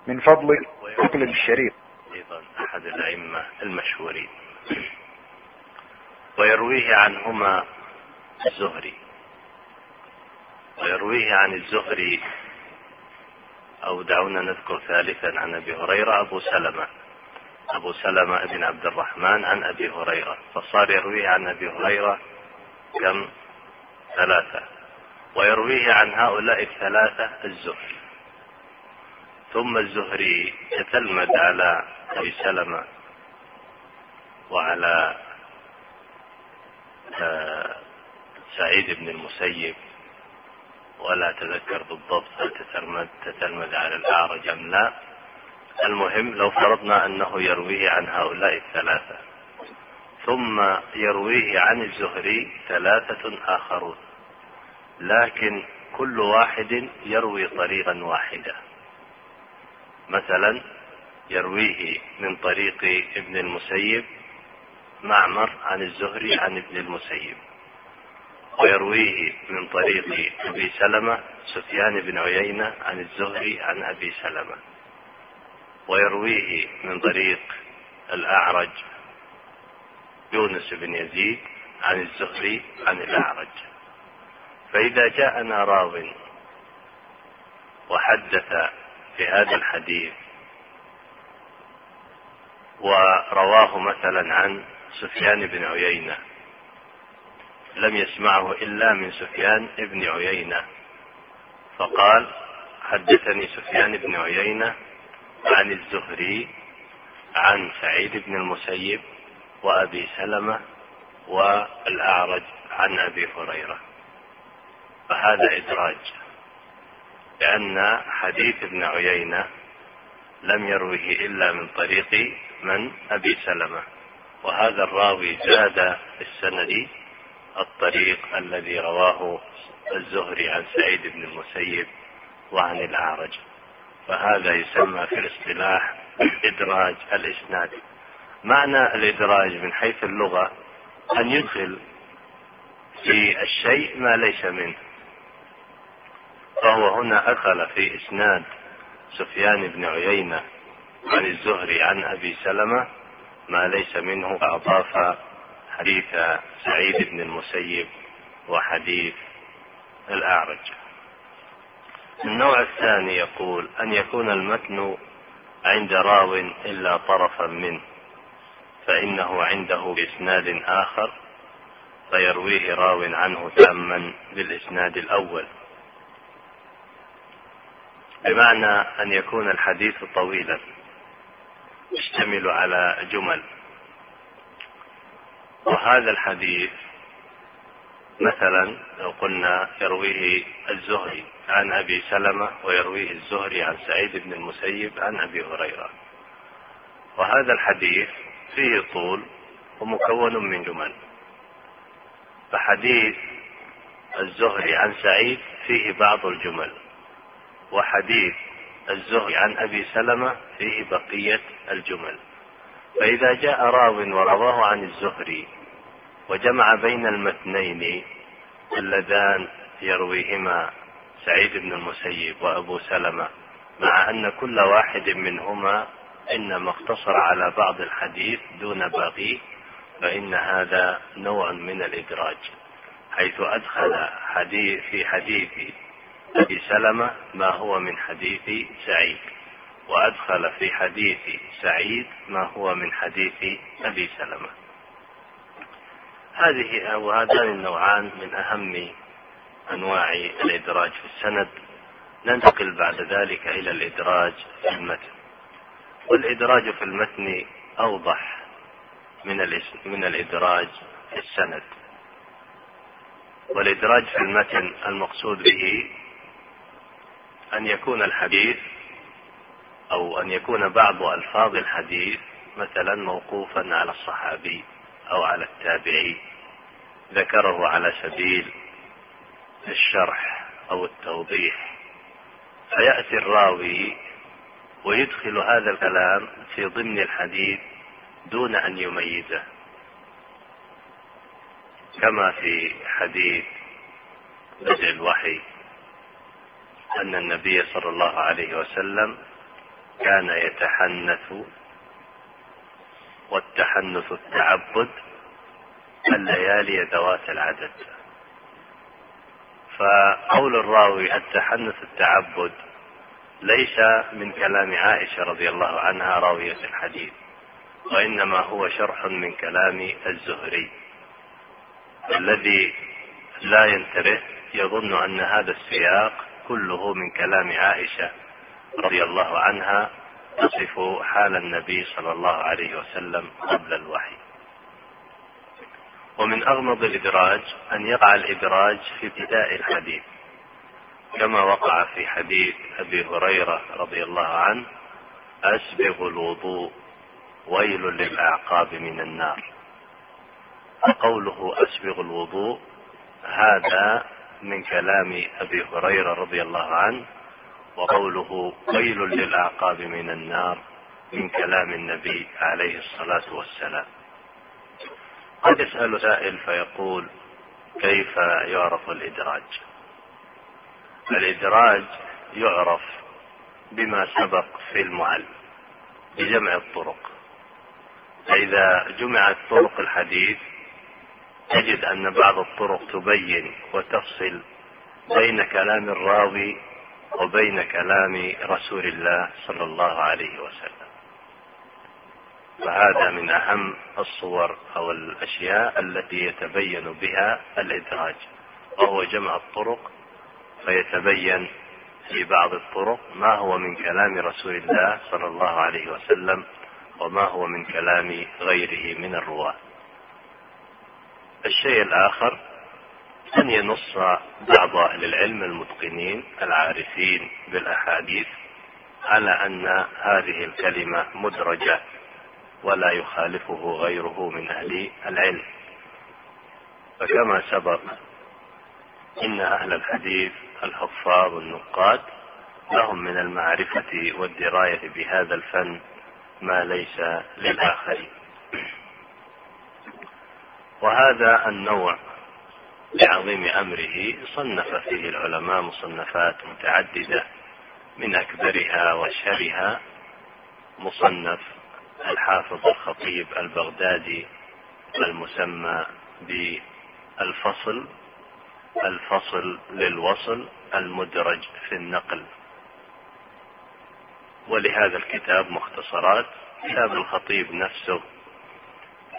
من فضلك اقلب الشريط أيضا أحد الأئمة المشهورين. ويرويه عنهما الزهري. ويرويه عن الزهري أو دعونا نذكر ثالثا عن أبي هريرة أبو سلمة. أبو سلمة بن عبد الرحمن عن أبي هريرة. فصار يرويه عن أبي هريرة كم؟ ثلاثة. ويرويه عن هؤلاء الثلاثة الزهري. ثم الزهري يتلمد على أبي سلمة وعلى آه سعيد بن المسيب. ولا تذكر بالضبط هل تتلمذ تتلمذ على الأعرج أم لا. المهم لو فرضنا أنه يرويه عن هؤلاء الثلاثة. ثم يرويه عن الزهري ثلاثة آخرون. لكن كل واحد يروي طريقا واحدا مثلا يرويه من طريق ابن المسيب معمر عن الزهري عن ابن المسيب. ويرويه من طريق أبي سلمة سفيان بن عيينة عن الزهري عن أبي سلمة. ويرويه من طريق الأعرج يونس بن يزيد عن الزهري عن الأعرج. فإذا جاءنا راو وحدث في هذا الحديث ورواه مثلا عن سفيان بن عيينة لم يسمعه إلا من سفيان بن عيينة. فقال حدثني سفيان بن عيينة عن الزهري عن سعيد بن المسيب وأبي سلمة والأعرج عن أبي هريرة. فهذا إدراج لأن حديث ابن عيينة لم يروه إلا من طريق من؟ أبي سلمة. وهذا الراوي زاد في السند الطريق الذي رواه الزهري عن سعيد بن المسيب وعن الأعرج. فهذا يسمى في الاصطلاح إدراج الإسناد. معنى الإدراج من حيث اللغة أن يدخل في الشيء ما ليس منه. فهو هنا أدخل في إسناد سفيان بن عيينة عن الزهري عن أبي سلمة ما ليس منه فأضاف حديث سعيد بن المسيب وحديث الأعرج. النوع الثاني يقول أن يكون المتن عند راو إلا طرفا منه فإنه عنده بإسناد آخر فيرويه راو عنه تاما بالإسناد الأول. بمعنى أن يكون الحديث طويلا يشتمل على جمل. وهذا الحديث مثلا لو قلنا يرويه الزهري عن أبي سلمة ويرويه الزهري عن سعيد بن المسيب عن أبي هريرة. وهذا الحديث فيه طول ومكون من جمل. فحديث الزهري عن سعيد فيه بعض الجمل. وحديث الزهري عن أبي سلمة فيه بقية الجمل. فإذا جاء راو ورواه عن الزهري وجمع بين المتنين اللذان يرويهما سعيد بن المسيب وأبو سلمة مع أن كل واحد منهما إنما اقتصر على بعض الحديث دون باقيه فإن هذا نوع من الإدراج حيث أدخل حديث في حديث أبي سلمة ما هو من حديث سعيد وأدخل في حديث سعيد ما هو من حديث أبي سلمة. هذه أو هذان النوعان من أهم أنواع الإدراج في السند. ننتقل بعد ذلك إلى الإدراج في المتن. والإدراج في المتن أوضح من من الإدراج في السند. والإدراج في المتن المقصود به أن يكون الحديث أو أن يكون بعض ألفاظ الحديث مثلا موقوفا على الصحابي. أو على التابعي ذكره على سبيل الشرح أو التوضيح. فيأتي الراوي ويدخل هذا الكلام في ضمن الحديث دون أن يميزه. كما في حديث بدء الوحي أن النبي صلى الله عليه وسلم كان يتحنث والتحنث التعبد الليالي ذوات العدد. فقول الراوي التحنث التعبد ليس من كلام عائشة رضي الله عنها راوية الحديث وإنما هو شرح من كلام الزهري. الذي لا ينتبه يظن أن هذا السياق كله من كلام عائشة رضي الله عنها تصف حال النبي صلى الله عليه وسلم قبل الوحي. ومن أغمض الإدراج أن يقع الإدراج في ابتداء الحديث كما وقع في حديث أبي هريرة رضي الله عنه أسبغ الوضوء ويل للأعقاب من النار. وقوله أسبغ الوضوء هذا من كلام أبي هريرة رضي الله عنه وقوله ويل للأعقاب من النار من كلام النبي عليه الصلاة والسلام. قد يسأل سائل فيقول كيف يعرف الإدراج؟ الإدراج يعرف بما سبق في المعل بجمع الطرق. فإذا جمعت طرق الحديث تجد أن بعض الطرق تبين وتفصل بين كلام الراوي وبين كلام رسول الله صلى الله عليه وسلم. فهذا من أهم الصور أو الأشياء التي يتبين بها الإدراج وهو جمع الطرق فيتبين في بعض الطرق ما هو من كلام رسول الله صلى الله عليه وسلم وما هو من كلام غيره من الرواة. الشيء الآخر أن ينص بعض أهل العلم المتقنين العارفين بالأحاديث على أن هذه الكلمة مدرجة ولا يخالفه غيره من أهل العلم. فكما سبق إن أهل الحديث الحفاظ النقاد لهم من المعرفة والدراية بهذا الفن ما ليس للآخرين. وهذا النوع لعظيم أمره صنف فيه العلماء مصنفات متعددة من أكبرها وأشهرها. مصنف الحافظ الخطيب البغدادي المسمى بالفصل الفصل للوصل المدرج في النقل. ولهذا الكتاب مختصرات. كتاب الخطيب نفسه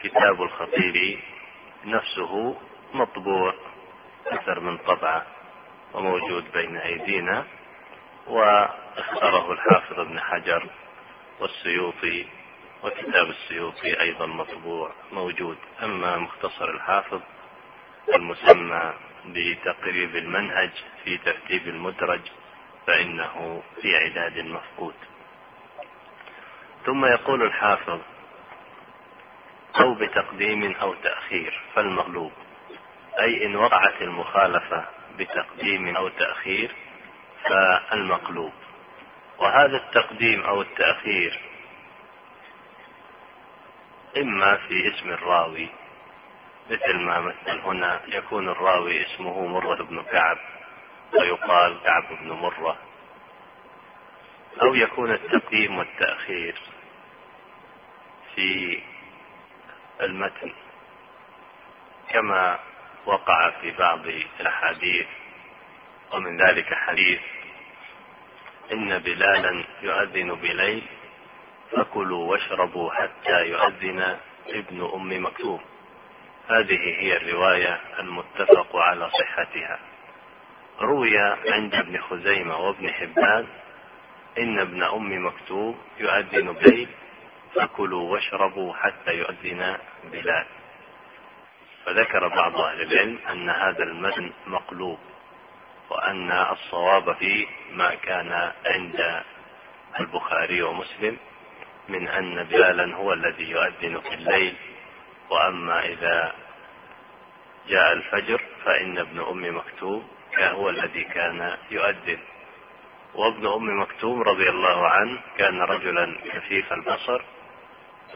كتاب الخطيب نفسه مطبوع أكثر من طبعة وموجود بين أيدينا وأختاره الحافظ ابن حجر والسيوطي وكتاب السيوطي أيضا مطبوع موجود أما مختصر الحافظ المسمى بتقريب المنهج في ترتيب المدرج فإنه في عداد مفقود. ثم يقول الحافظ أو بتقديم أو تأخير فالمغلوب أي إن وقعت المخالفة بتقديم أو تأخير فالمقلوب. وهذا التقديم أو التأخير إما في اسم الراوي مثل ما مثل هنا يكون الراوي اسمه مرة بن كعب ويقال كعب بن مرة. أو يكون التقديم والتأخير في المتن. كما وقع في بعض الأحاديث ومن ذلك حديث إن بلالا يؤذن بليل فكلوا واشربوا حتى يؤذن ابن أم مكتوم. هذه هي الرواية المتفق على صحتها. روي عند ابن خزيمة وابن حبان إن ابن أم مكتوم يؤذن بليل فكلوا واشربوا حتى يؤذن بلال. فذكر بعض أهل العلم أن هذا المتن مقلوب وأن الصواب فيه ما كان عند البخاري ومسلم من أن بلالا هو الذي يؤذن في الليل وأما إذا جاء الفجر فإن ابن أم مكتوم هو الذي كان يؤذن. وابن أم مكتوم رضي الله عنه كان رجلا كثيف البصر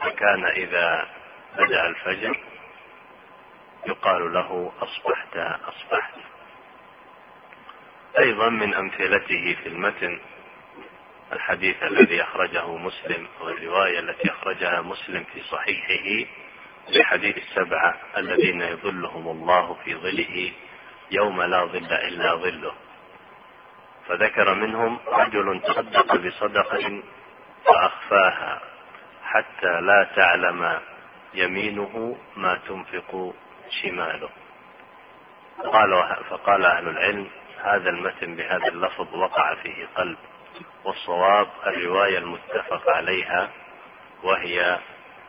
وكان إذا بدأ الفجر يقال له أصبحت أصبحت. أيضا من أمثلته في المتن الحديث الذي أخرجه مسلم والرواية التي أخرجها مسلم في صحيحه بحديث السبعة الذين يظلهم الله في ظله يوم لا ظل إلا ظله. فذكر منهم رجل تصدق بصدقة فأخفاها حتى لا تعلم يمينه ما تنفق شماله. قال فقال أهل العلم هذا المتن بهذا اللفظ وقع فيه قلب والصواب الرواية المتفق عليها وهي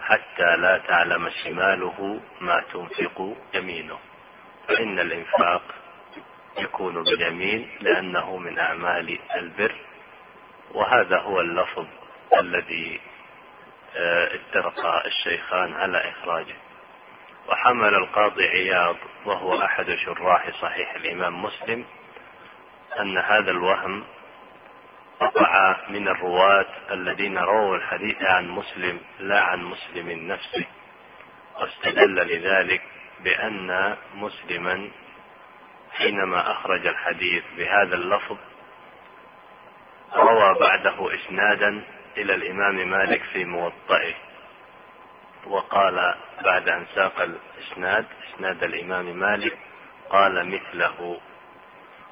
حتى لا تعلم شماله ما تنفق يمينه. فإن الإنفاق يكون باليمين لأنه من أعمال البر وهذا هو اللفظ الذي آه، اتفق الشيخان على إخراجه. وحمل القاضي عياض وهو أحد شراح صحيح الإمام مسلم أن هذا الوهم وقع من الرواة الذين رووا الحديث عن مسلم لا عن مسلم نفسه واستدل لذلك بأن مسلما حينما أخرج الحديث بهذا اللفظ روى بعده إسنادا إلى الإمام مالك في موطئه. وقال بعد أن ساق الإسناد إسناد الإمام مالك قال مثله.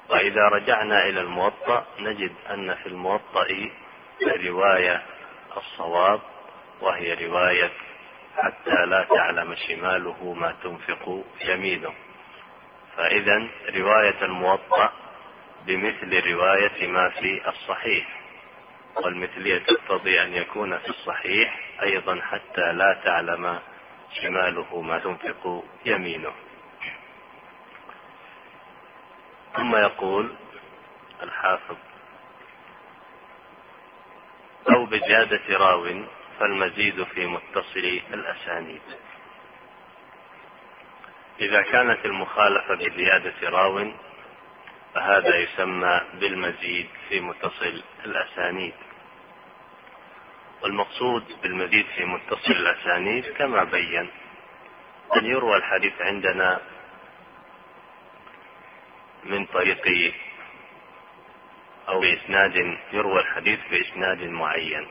وإذا رجعنا إلى الموطأ نجد أن في الموطأ الرواية الصواب وهي رواية حتى لا تعلم شماله ما تنفق يمينه. فإذا رواية الموطأ بمثل رواية ما في الصحيح. والمثلية تقتضي أن يكون في الصحيح أيضا حتى لا تعلم شماله ما تنفق يمينه. ثم يقول الحافظ أو بزيادة راو فالمزيد في متصل الأسانيد. إذا كانت المخالفة بزيادة راو فهذا يسمى بالمزيد في متصل الأسانيد. والمقصود بالمزيد في متصل الأسانيد كما بين. أن يروى الحديث عندنا من طريق أو بإسناد يروى الحديث بإسناد معين.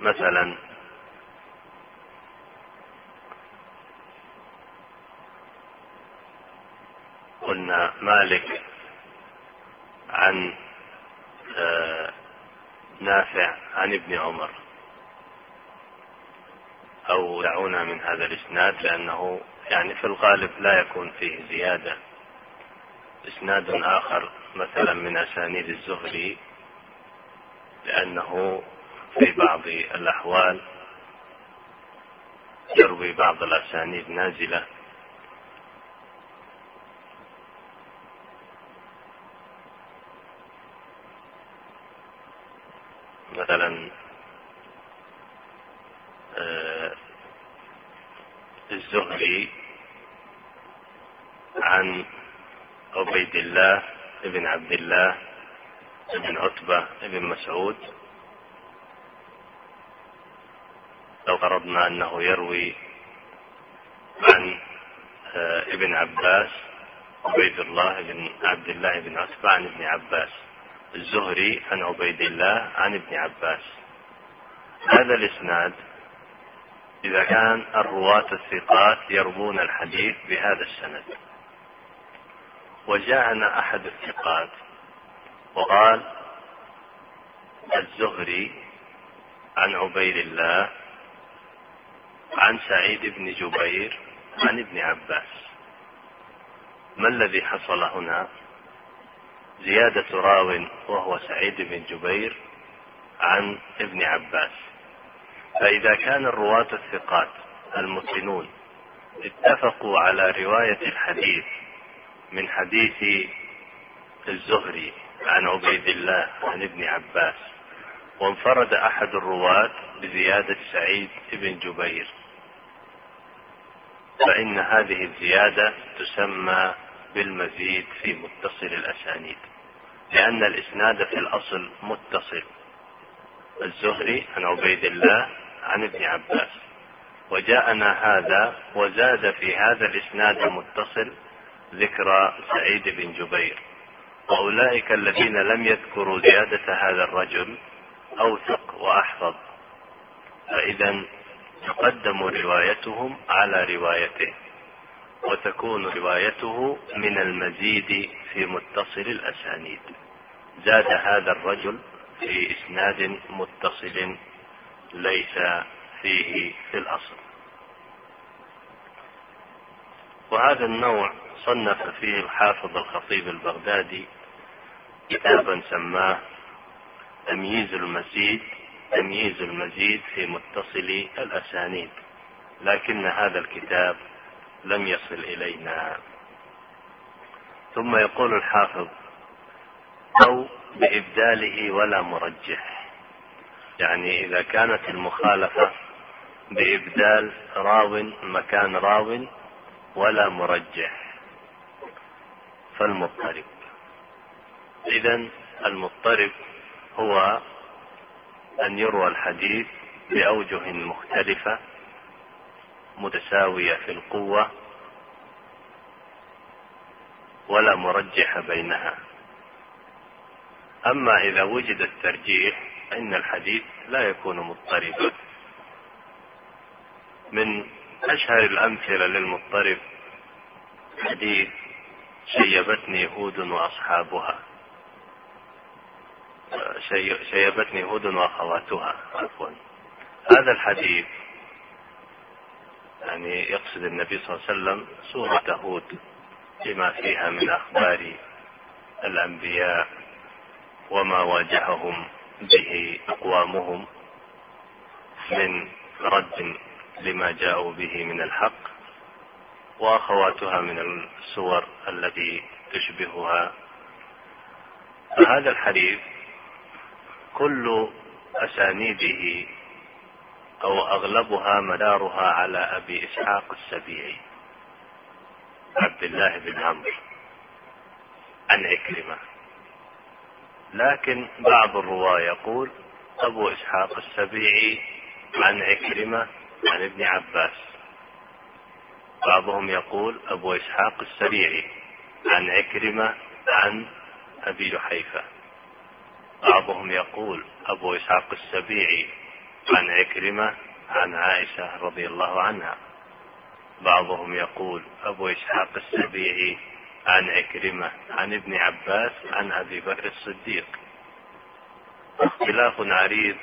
مثلا قلنا مالك عن آه، نافع عن ابن عمر. أو دعونا من هذا الإسناد لأنه يعني في الغالب لا يكون فيه زيادة. إسناد آخر مثلا من أسانيد الزهري لأنه في بعض الأحوال يروي بعض الأسانيد نازلة. مثلا آه، الزهري عن عبيد الله بن عبد الله بن عتبة بن مسعود. لو فرضنا أنه يروي عن آه، ابن عباس عبيد الله بن عبد الله بن عتبة عن ابن عباس. الزهري عن عبيد الله عن ابن عباس. هذا الإسناد إذا كان الرواة الثقات يروون الحديث بهذا السند. وجاءنا أحد الثقات وقال الزهري عن عبيد الله عن سعيد بن جبير عن ابن عباس. ما الذي حصل هنا؟ زيادة راو وهو سعيد بن جبير عن ابن عباس. فإذا كان الرواة الثقات المتقنون اتفقوا على رواية الحديث من حديث الزهري عن عبيد الله عن ابن عباس وانفرد أحد الرواة بزيادة سعيد بن جبير. فإن هذه الزيادة تسمى بالمزيد في متصل الأسانيد لأن الإسناد في الأصل متصل. الزهري عن عبيد الله عن ابن عباس. وجاءنا هذا وزاد في هذا الإسناد المتصل ذكر سعيد بن جبير. وأولئك الذين لم يذكروا زيادة هذا الرجل أوثق وأحفظ. فإذا تقدم روايتهم على روايته. وتكون روايته من المزيد في متصل الأسانيد. زاد هذا الرجل في إسناد متصل ليس فيه في الأصل. وهذا النوع صنف فيه الحافظ الخطيب البغدادي كتابا سماه تمييز المزيد تمييز المزيد في متصل الأسانيد. لكن هذا الكتاب لم يصل إلينا. ثم يقول الحافظ أو بإبداله ولا مرجح. يعني إذا كانت المخالفة بإبدال راو مكان راو ولا مرجح. فالمضطرب. إذا المضطرب هو أن يروى الحديث بأوجه مختلفة متساوية في القوة ولا مرجح بينها. أما إذا وجد الترجيح فإن الحديث لا يكون مضطربا من أشهر الأمثلة للمضطرب حديث شيبتني هود وأصحابها. شيبتني هود وأخواتها عفوا. هذا الحديث يعني يقصد النبي صلى الله عليه وسلم سورة هود بما فيها من أخبار الأنبياء وما واجههم به أقوامهم من رد لما جاءوا به من الحق وأخواتها من السور التي تشبهها. فهذا الحديث كل أسانيده أو أغلبها مدارها على أبي إسحاق السبيعي. عبد الله بن عمرو. عن عكرمة. لكن بعض الرواة يقول أبو إسحاق السبيعي عن عكرمة عن ابن عباس. بعضهم يقول أبو إسحاق السبيعي عن عكرمة عن أبي جحيفة بعضهم يقول أبو إسحاق السبيعي عن عكرمة عن عائشة رضي الله عنها. بعضهم يقول أبو إسحاق السبيعي عن عكرمة عن ابن عباس عن أبي بكر الصديق. اختلاف عريض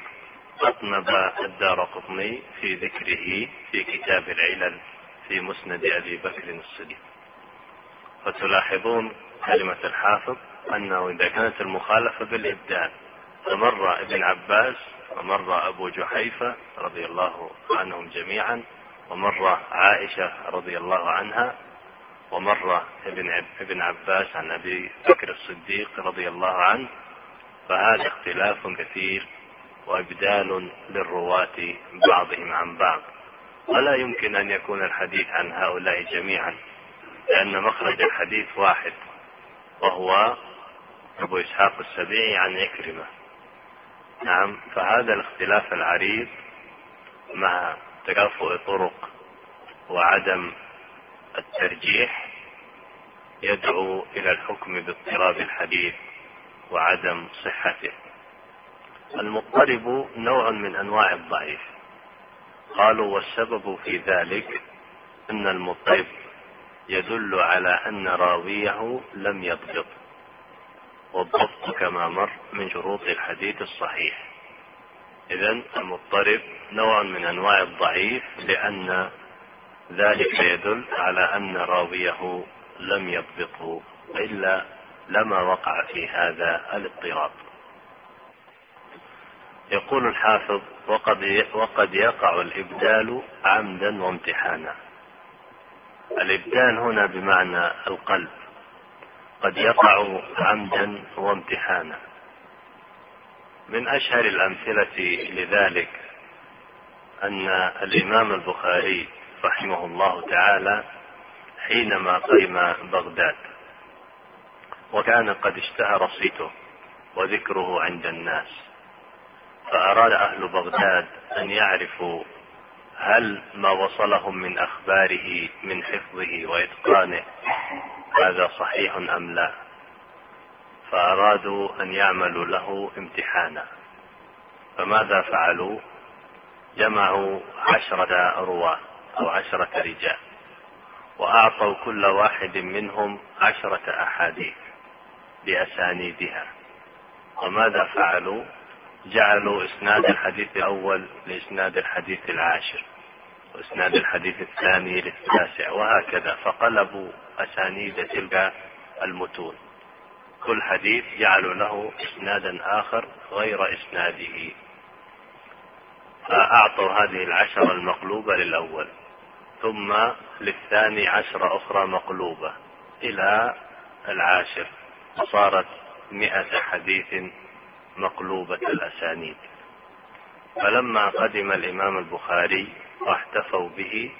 أطنب الدار قطني في ذكره في كتاب العلل في مسند أبي بكر الصديق. فتلاحظون كلمة الحافظ أنه إذا كانت المخالفة بالإبدال فمر ابن عباس ومر أبو جحيفة رضي الله عنهم جميعا ومر عائشة رضي الله عنها ومر ابن ابن عباس عن أبي بكر الصديق رضي الله عنه. فهذا اختلاف كثير وإبدال للرواة بعضهم عن بعض. ولا يمكن أن يكون الحديث عن هؤلاء جميعا لأن مخرج الحديث واحد وهو أبو إسحاق السبيعي عن عكرمه نعم فهذا الاختلاف العريض مع تكافؤ طرق وعدم الترجيح يدعو إلى الحكم باضطراب الحديث وعدم صحته. المضطرب نوع من أنواع الضعيف. قالوا والسبب في ذلك أن المضطرب يدل على أن راويه لم يضبط. والضبط كما مر من شروط الحديث الصحيح. اذا المضطرب نوع من أنواع الضعيف لأن ذلك يدل على أن راويه لم يضبطه وإلا لما وقع في هذا الاضطراب. يقول الحافظ وقد وقد يقع الإبدال عمدا وامتحانا. الإبدال هنا بمعنى القلب. قد يقع عمدا وامتحانا. من أشهر الأمثلة لذلك أن الإمام البخاري رحمه الله تعالى حينما قدم بغداد وكان قد اشتهر صيته وذكره عند الناس فأراد أهل بغداد أن يعرفوا هل ما وصلهم من أخباره من حفظه وإتقانه هذا صحيح أم لا؟ فأرادوا أن يعملوا له امتحانا. فماذا فعلوا؟ جمعوا عشرة رواة أو عشرة رجال وأعطوا كل واحد منهم عشرة أحاديث بأسانيدها. وماذا فعلوا؟ جعلوا إسناد الحديث الأول لإسناد الحديث العاشر وإسناد الحديث الثاني للتاسع وهكذا. فقلبوا أسانيد تلك المتون. كل حديث جعلوا له إسنادا آخر غير إسناده. فأعطوا هذه العشرة المقلوبة للأول ثم للثاني عشر أخرى مقلوبة إلى العاشر. صارت مئة حديث مقلوبة الأسانيد. فلما قدم الإمام البخاري واحتفوا به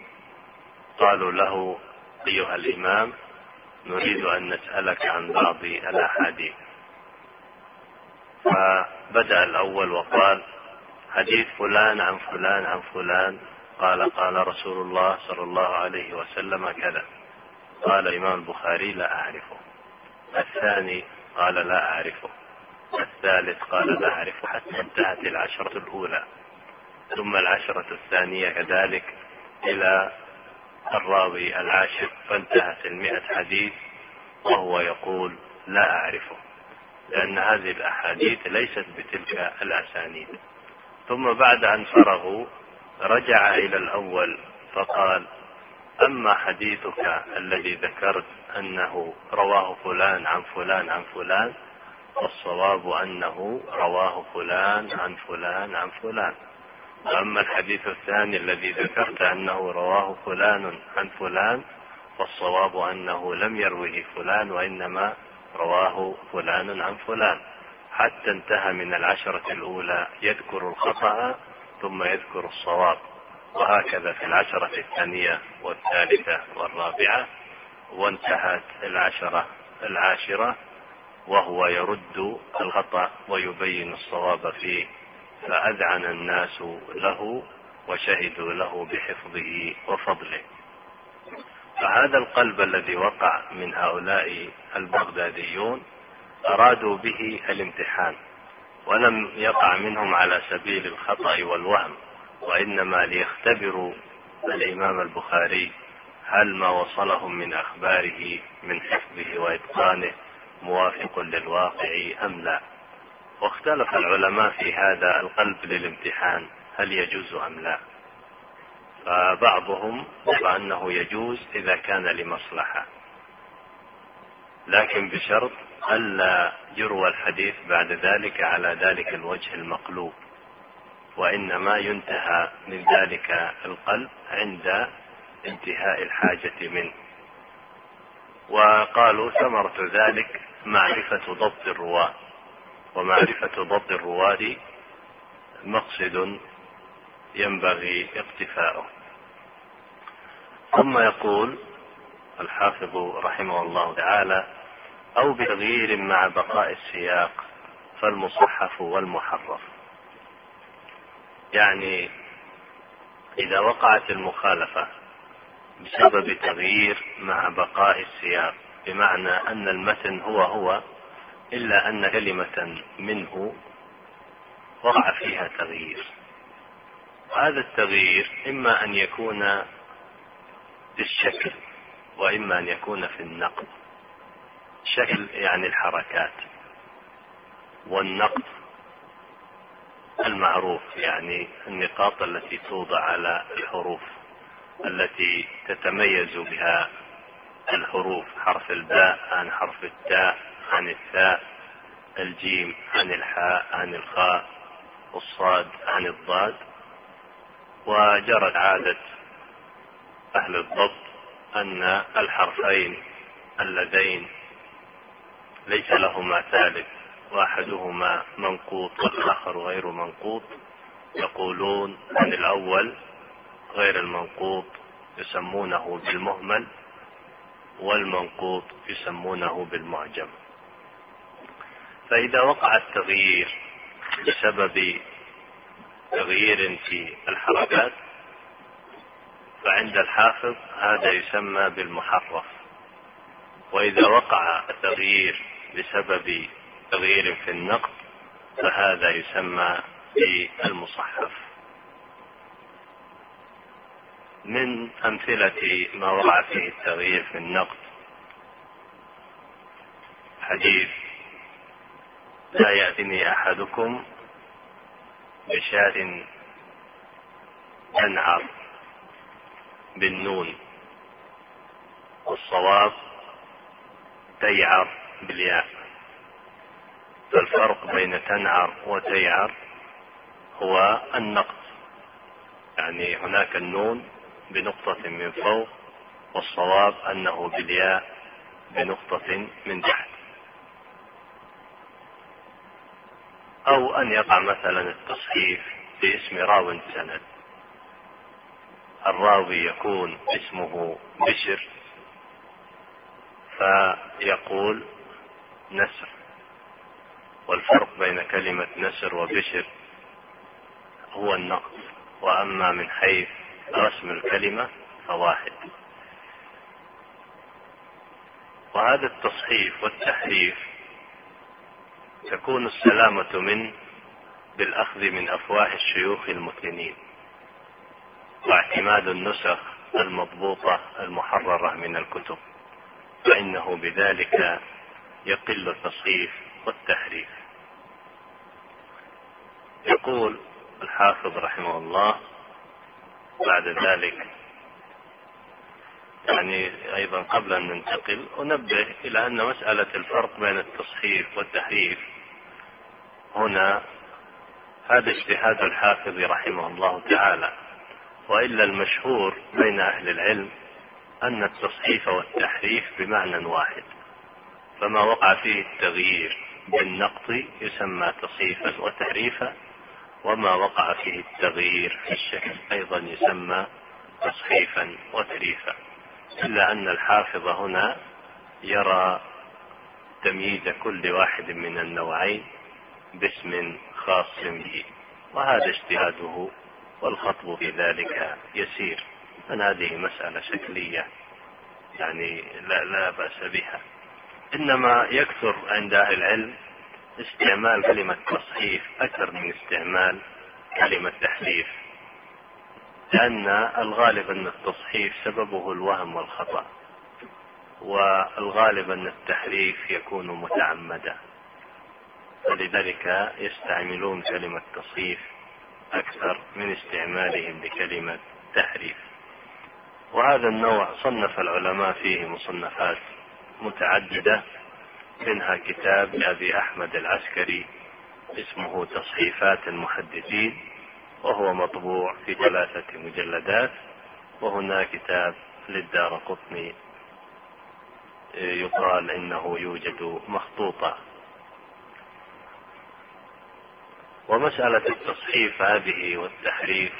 قالوا له أيها الإمام نريد أن نسألك عن بعض الأحاديث. فبدأ الأول وقال حديث فلان عن فلان عن فلان قال قال رسول الله صلى الله عليه وسلم كذا. قال الإمام البخاري لا أعرفه. الثاني قال لا أعرفه. الثالث قال لا أعرفه حتى انتهت العشرة الأولى. ثم العشرة الثانية كذلك إلى الراوي العاشر فانتهت المئة حديث وهو يقول لا أعرفه لأن هذه الأحاديث ليست بتلك الأسانيد. ثم بعد أن فرغوا رجع إلى الأول فقال أما حديثك الذي ذكرت أنه رواه فلان عن فلان عن فلان فالصواب أنه رواه فلان عن فلان عن فلان. وأما الحديث الثاني الذي ذكرت أنه رواه فلان عن فلان فالصواب أنه لم يروه فلان وإنما رواه فلان عن فلان. حتى انتهى من العشرة الأولى يذكر الخطأ ثم يذكر الصواب. وهكذا في العشرة الثانية والثالثة والرابعة وانتهت العشرة العاشرة وهو يرد الخطأ ويبين الصواب فيه. فأذعن الناس له وشهدوا له بحفظه وفضله. فهذا القلب الذي وقع من هؤلاء البغداديون أرادوا به الامتحان ولم يقع منهم على سبيل الخطأ والوهم وإنما ليختبروا الإمام البخاري هل ما وصلهم من أخباره من حفظه وإتقانه موافق للواقع أم لا. واختلف العلماء في هذا القلب للامتحان هل يجوز أم لا؟ فبعضهم يرى أنه يجوز إذا كان لمصلحة. لكن بشرط ألا يروى الحديث بعد ذلك على ذلك الوجه المقلوب وإنما ينتهى من ذلك القلب عند انتهاء الحاجة منه. وقالوا ثمرة ذلك معرفة ضبط الرواة. ومعرفة ضبط الرواة مقصد ينبغي اقتفاؤه. ثم يقول الحافظ رحمه الله تعالى أو بتغيير مع بقاء السياق فالمصحف والمحرف. يعني إذا وقعت المخالفة بسبب تغيير مع بقاء السياق بمعنى أن المتن هو هو إلا أن كلمة منه وقع فيها تغيير. وهذا التغيير إما أن يكون في الشكل وإما أن يكون في النقد شكل يعني الحركات والنقد المعروف يعني النقاط التي توضع على الحروف التي تتميز بها الحروف حرف الباء عن حرف التاء. عن الثاء الجيم عن الحاء عن الخاء الصاد عن الضاد. وجرت عادة أهل الضبط أن الحرفين اللذين ليس لهما ثالث وأحدهما منقوط والآخر غير منقوط. يقولون عن الأول غير المنقوط يسمونه بالمهمل والمنقوط يسمونه بالمعجم. فإذا وقع التغيير بسبب تغيير في الحركات فعند الحافظ هذا يسمى بالمحرف. وإذا وقع التغيير بسبب تغيير في النقد فهذا يسمى بالمصحف. من أمثلة ما وقع فيه التغيير في النقد حديث لا يأتني أحدكم بشاة تنعر بالنون والصواب تيعر بالياء. فالفرق بين تنعر وتيعر هو النقص يعني هناك النون بنقطة من فوق والصواب أنه بالياء بنقطة من تحت. أو أن يقع مثلا التصحيف باسم راو سند. الراوي يكون اسمه بشر فيقول نسر. والفرق بين كلمة نسر وبشر هو النقص وأما من حيث رسم الكلمة فواحد. وهذا التصحيف والتحريف تكون السلامة منه بالأخذ من أفواه الشيوخ المتقنين واعتماد النسخ المضبوطة المحررة من الكتب فإنه بذلك يقل التصحيف والتحريف. يقول الحافظ رحمه الله بعد ذلك يعني أيضا قبل أن ننتقل أنبه إلى أن مسألة الفرق بين التصحيف والتحريف هنا هذا اجتهاد الحافظ رحمه الله تعالى وإلا المشهور بين أهل العلم أن التصحيف والتحريف بمعنى واحد فما وقع فيه التغيير بالنقط يسمى تصحيفا وتحريفا وما وقع فيه التغيير في الشكل أيضا يسمى تصحيفا وتريفا إلا أن الحافظ هنا يرى تمييز كل واحد من النوعين باسم خاص به وهذا اجتهاده والخطب في ذلك يسير من هذه مسألة شكلية يعني لا, لا بأس بها. إنما يكثر عند أهل العلم استعمال كلمة تصحيف أكثر من استعمال كلمة تحريف لأن الغالب أن التصحيف سببه الوهم والخطأ والغالب أن التحريف يكون متعمدا. فلذلك يستعملون كلمة تصحيف أكثر من استعمالهم لكلمة تحريف. وهذا النوع صنف العلماء فيه مصنفات متعددة منها كتاب لأبي أحمد العسكري اسمه تصحيفات المحدثين وهو مطبوع في ثلاثة مجلدات وهناك كتاب للدار قطني يقال إنه يوجد مخطوطة. ومسألة التصحيف هذه والتحريف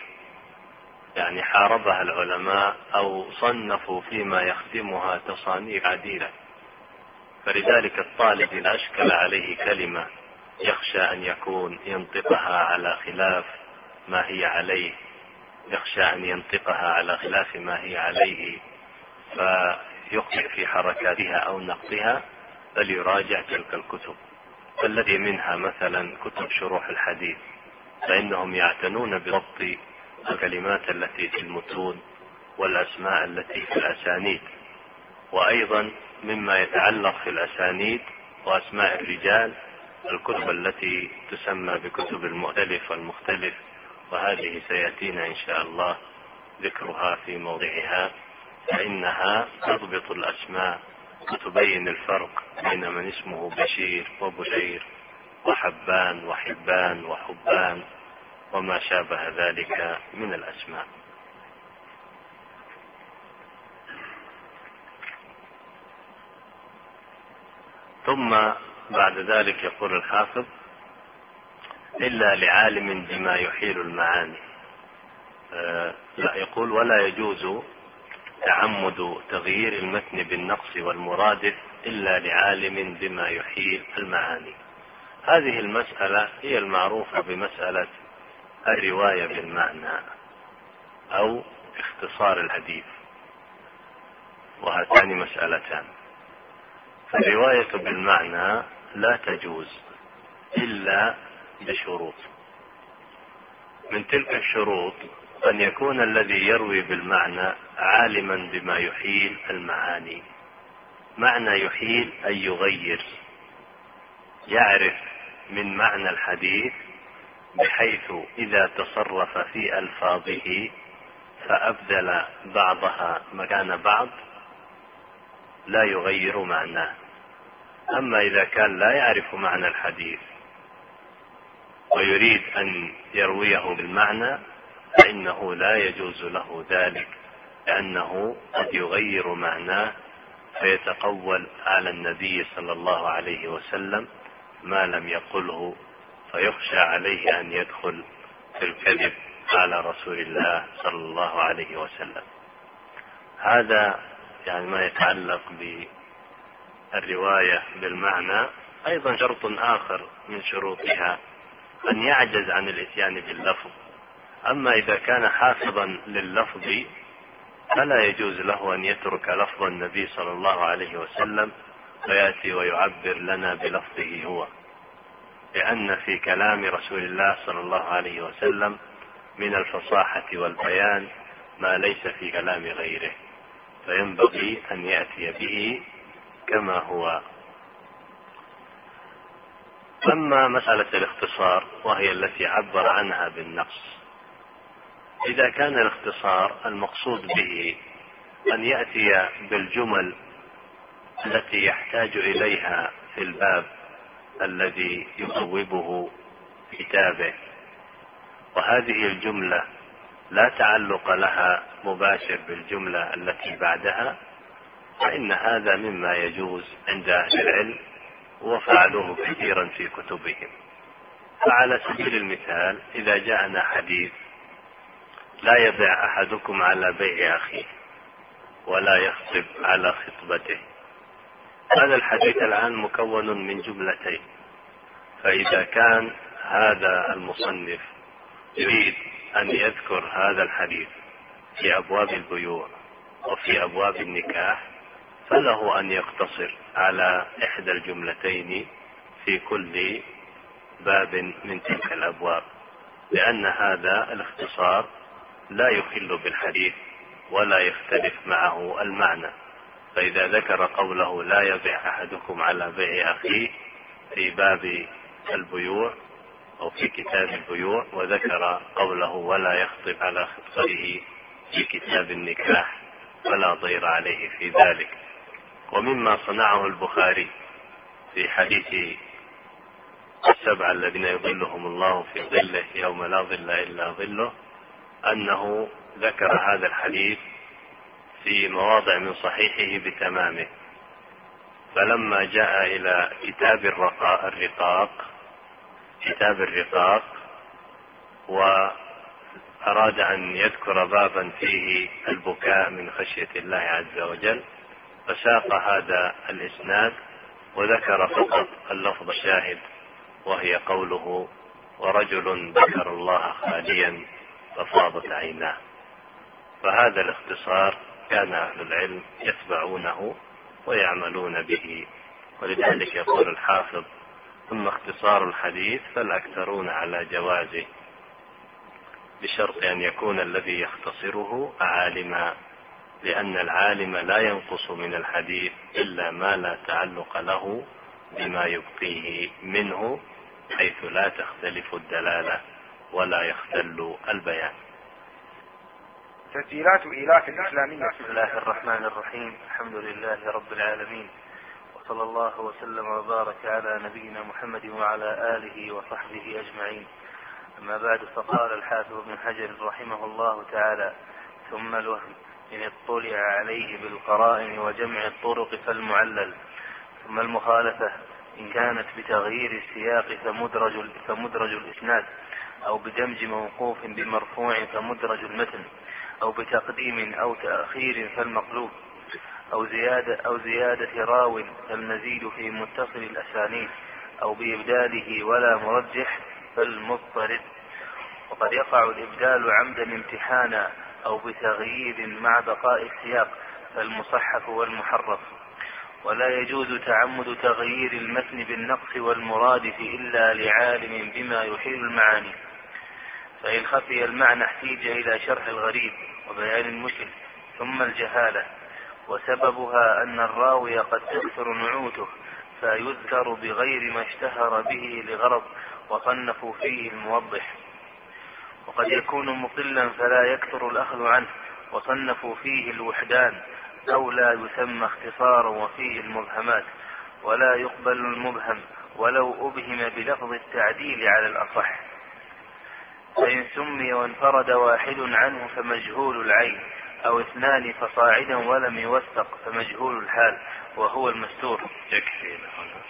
يعني حاربها العلماء أو صنفوا فيما يخدمها تصانيف عديدة فلذلك الطالب إذا أشكل عليه كلمة يخشى أن يكون ينطقها على خلاف ما هي عليه. يخشى أن ينطقها على خلاف ما هي عليه. فيخطئ في حركاتها أو نقطها فليراجع تلك الكتب. الذي منها مثلا كتب شروح الحديث؟ فإنهم يعتنون بضبط الكلمات التي في المتون والأسماء التي في الأسانيد. وأيضا مما يتعلق في الأسانيد وأسماء الرجال الكتب التي تسمى بكتب المؤتلف والمختلف. وهذه سيأتينا إن شاء الله ذكرها في موضعها. فإنها تضبط الأسماء وتبين الفرق بين من اسمه بشير وبشير وحبان وحبان وحبان وما شابه ذلك من الأسماء. ثم بعد ذلك يقول الحافظ إلا لعالم بما يحيل المعاني. آه لا يقول ولا يجوز تعمد تغيير المتن بالنقص والمرادف إلا لعالم بما يحيل المعاني. هذه المسألة هي المعروفة بمسألة الرواية بالمعنى أو اختصار الحديث. وهاتان مسألتان. فالرواية بالمعنى لا تجوز إلا بشروط. من تلك الشروط أن يكون الذي يروي بالمعنى عالما بما يحيل المعاني. معنى يحيل أي يغير. يعرف من معنى الحديث بحيث إذا تصرف في ألفاظه فأبدل بعضها مكان بعض لا يغير معناه. أما إذا كان لا يعرف معنى الحديث ويريد أن يرويه بالمعنى فإنه لا يجوز له ذلك لأنه قد يغير معناه فيتقول على النبي صلى الله عليه وسلم ما لم يقله فيخشى عليه أن يدخل في الكذب على رسول الله صلى الله عليه وسلم. هذا يعني ما يتعلق بالرواية بالمعنى. أيضا شرط آخر من شروطها أن يعجز عن الإتيان باللفظ. أما إذا كان حافظا لللفظ فلا يجوز له أن يترك لفظ النبي صلى الله عليه وسلم ويأتي ويعبر لنا بلفظه هو. لأن في كلام رسول الله صلى الله عليه وسلم من الفصاحة والبيان ما ليس في كلام غيره. فينبغي أن يأتي به كما هو. أما مسألة الاختصار وهي التي عبر عنها بالنقص. إذا كان الاختصار المقصود به أن يأتي بالجمل التي يحتاج إليها في الباب الذي يصوبه كتابه. وهذه الجملة لا تعلق لها مباشر بالجملة التي بعدها فإن هذا مما يجوز عند أهل العلم وفعلوه كثيرا في كتبهم. فعلى سبيل المثال إذا جاءنا حديث لا يبع أحدكم على بيع أخيه ولا يخطب على خطبته. هذا الحديث الآن مكون من جملتين. فإذا كان هذا المصنف يريد أن يذكر هذا الحديث في أبواب البيوع وفي أبواب النكاح فله أن يقتصر على إحدى الجملتين في كل باب من تلك الأبواب لأن هذا الاختصار لا يخل بالحديث ولا يختلف معه المعنى. فإذا ذكر قوله لا يبيع أحدكم على بيع أخيه في باب البيوع أو في كتاب البيوع وذكر قوله ولا يخطب على خطبته في كتاب النكاح فلا ضير عليه في ذلك. ومما صنعه البخاري في حديث السبعة الذين يظلهم الله في ظله يوم لا ظل إلا ظله أنه ذكر هذا الحديث في مواضع من صحيحه بتمامه. فلما جاء إلى كتاب الرقاق كتاب الرقاق وأراد أن يذكر بابا فيه البكاء من خشية الله عز وجل فساق هذا الإسناد وذكر فقط اللفظ الشاهد وهي قوله ورجل ذكر الله خاليا ففاضت عيناه فهذا الاختصار كان أهل العلم يتبعونه ويعملون به. ولذلك يقول الحافظ ثم اختصار الحديث فالأكثرون على جوازه بشرط أن يكون الذي يختصره عالما لأن العالم لا ينقص من الحديث إلا ما لا تعلق له بما يبقيه منه حيث لا تختلف الدلالة. ولا يختل البيان. تسجيلات إيلاف الإسلامية. بسم الله الرحمن الرحيم. الحمد لله رب العالمين. وصلى الله وسلم وبارك على نبينا محمد وعلى آله وصحبه أجمعين. أما بعد فقال الحافظ ابن حجر رحمه الله تعالى ثم الوهم إن اطلع عليه بالقرائن وجمع الطرق فالمعلل. ثم المخالفة إن كانت بتغيير السياق فمدرج فمدرج الإسناد. أو بدمج موقوف بمرفوع فمدرج المتن أو بتقديم أو تأخير فالمقلوب أو زيادة أو زيادة راو فالمزيد في متصل الأسانيد أو بإبداله ولا مرجح فالمضطرد. وقد يقع الإبدال عمدا امتحانا أو بتغيير مع بقاء السياق فالمصحف والمحرف. ولا يجوز تعمد تغيير المتن بالنقص والمرادف إلا لعالم بما يحيل المعاني. فإن خفي المعنى احتيج إلى شرح الغريب وبيان المشكل ثم الجهالة. وسببها أن الراوي قد تكثر نعوته فيذكر بغير ما اشتهر به لغرض وصنفوا فيه الموضح. وقد يكون مقلا فلا يكثر الأخذ عنه وصنفوا فيه الوحدان أو لا يسمى اختصارا وفيه المبهمات. ولا يقبل المبهم ولو أبهم بلفظ التعديل على الأصح. فإن سمي وانفرد واحد عنه فمجهول العين أو اثنان فصاعدا ولم يوثق فمجهول الحال وهو المستور. يكفي هنا.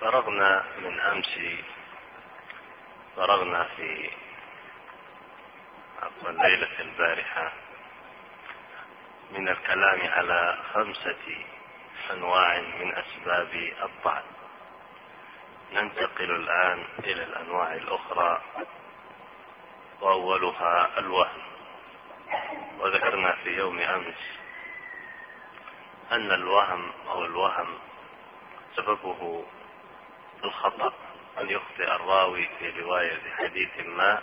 فرغنا من أمس فرغنا في عفوا الليلة البارحة من الكلام على خمسة أنواع من أسباب الطعن. ننتقل الآن إلى الأنواع الأخرى وأولها الوهم. وذكرنا في يوم أمس أن الوهم أو الوهم سببه الخطأ أن يخطئ الراوي في رواية حديث ما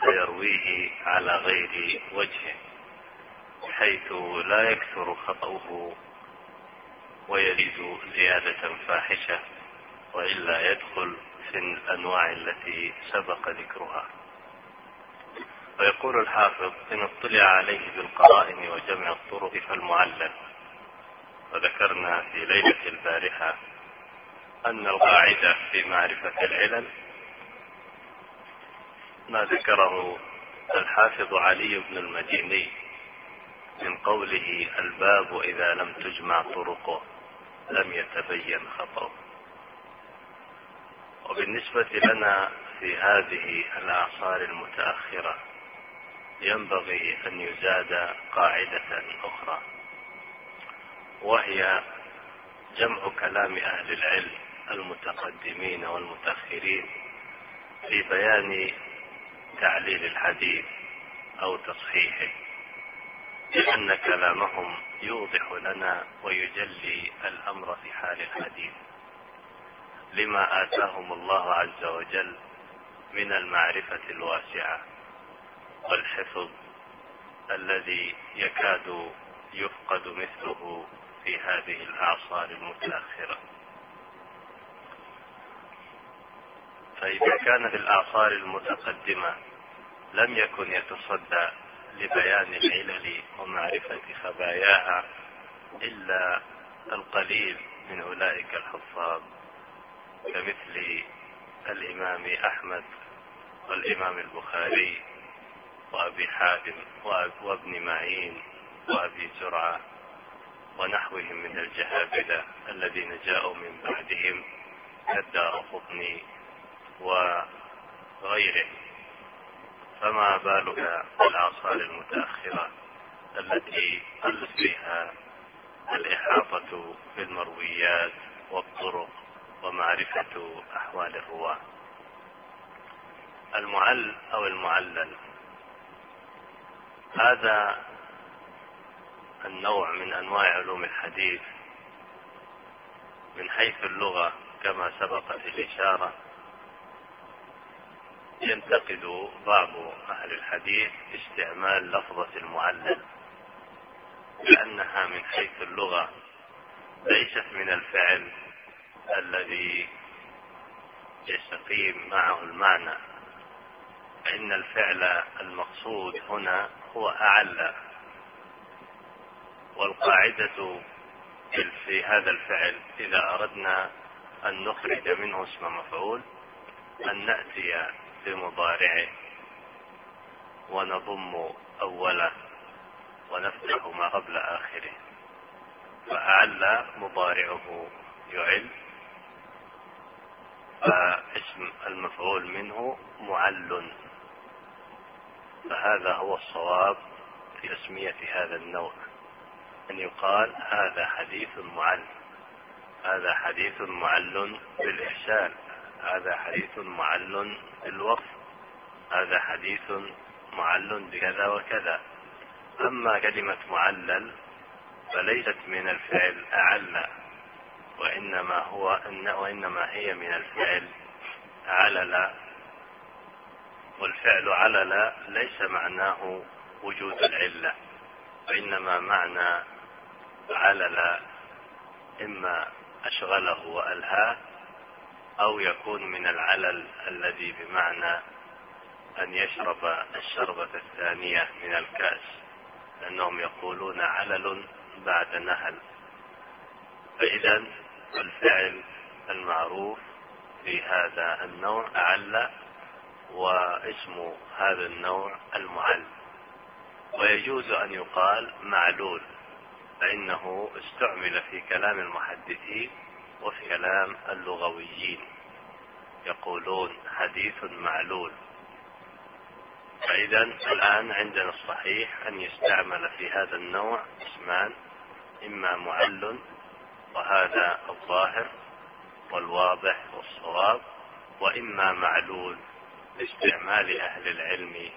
فيرويه على غير وجهه حيث لا يكثر خطأه ويزيد زيادة فاحشة وإلا يدخل في الأنواع التي سبق ذكرها. ويقول الحافظ إن اطلع عليه بالقرائن وجمع الطرق فالمعلل وذكرنا في ليلة البارحة أن القاعدة في معرفة العلل ما ذكره الحافظ علي بن المديني من قوله الباب إذا لم تجمع طرقه. لم يتبين خطأه. وبالنسبة لنا في هذه الأعصار المتأخرة ينبغي أن يزاد قاعدة أخرى وهي جمع كلام أهل العلم المتقدمين والمتأخرين في بيان تعليل الحديث أو تصحيحه لأن كلامهم يوضح لنا ويجلي الأمر في حال الحديث. لما آتاهم الله عز وجل من المعرفة الواسعة والحفظ الذي يكاد يفقد مثله في هذه الأعصار المتأخرة. فإذا كان في الأعصار المتقدمة لم يكن يتصدى لبيان العلل ومعرفة خباياها إلا القليل من أولئك الحفاظ كمثل الإمام أحمد والإمام البخاري وأبي حاتم وابن معين وأبي زرعة ونحوهم من الجهابذة الذين جاءوا من بعدهم كالدار قطني وغيره. فما بالك بالأعصار المتأخرة التي قلت بها الإحاطة بالمرويات والطرق ومعرفة أحوال الرواة؟ المعل أو المعلل؟ هذا النوع من أنواع علوم الحديث من حيث اللغة كما سبقت الإشارة ينتقد بعض أهل الحديث استعمال لفظة المعلل لأنها من حيث اللغة ليست من الفعل الذي يستقيم معه المعنى. فإن الفعل المقصود هنا هو أعلى والقاعدة في هذا الفعل إذا أردنا أن نخرج منه اسم مفعول أن نأتي بمضارعه ونضم أوله ونفتح ما قبل آخره. فأعل مضارعه يعل فاسم المفعول منه معل. فهذا هو الصواب في تسمية هذا النوع أن يقال هذا حديث معل هذا حديث معل بالإحسان. هذا حديث معل بالوصف هذا حديث معل بكذا وكذا. أما كلمة معلل فليست من الفعل أعل وإنما هو وإنما هي من الفعل علل. والفعل علل ليس معناه وجود العلة وإنما معنى علل إما أشغله وألهاه أو يكون من العلل الذي بمعنى أن يشرب الشربة الثانية من الكأس لأنهم يقولون علل بعد نهل. فإذا الفعل المعروف في هذا النوع أعل واسم هذا النوع المعل. ويجوز أن يقال معلول فإنه استعمل في كلام المحدثين وفي كلام اللغويين. يقولون حديث معلول. فإذا الآن عندنا الصحيح أن يستعمل في هذا النوع اسمان إما معل وهذا الظاهر والواضح والصواب وإما معلول لاستعمال أهل العلم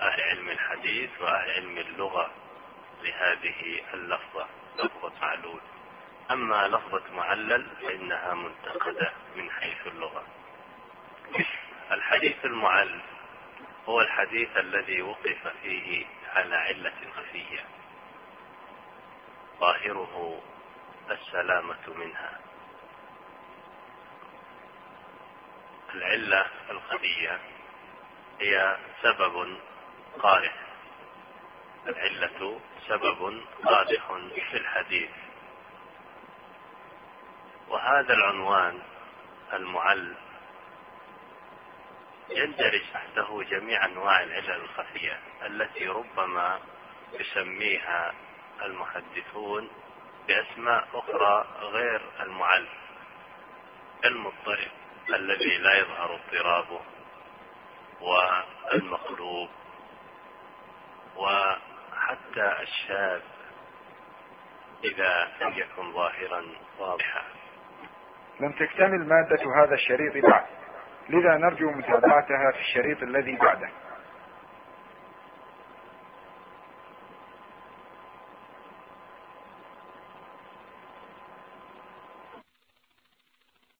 أهل علم الحديث وأهل علم اللغة لهذه اللفظة لفظة معلول. أما لفظة معلل فإنها منتقدة من حيث اللغة. الحديث المعل هو الحديث الذي وقف فيه على علة خفية. ظاهره السلامة منها. العلة الخفية هي سبب قادح. العلة سبب قادح في الحديث. وهذا العنوان المعل يندرج تحته جميع أنواع العلل الخفية التي ربما يسميها المحدثون بأسماء أخرى غير المعل كالمضطرب الذي لا يظهر اضطرابه والمقلوب وحتى الشاذ إذا لم يكن ظاهرا واضحا. لم تكتمل مادة هذا الشريط بعد. لذا نرجو متابعتها في الشريط الذي بعده.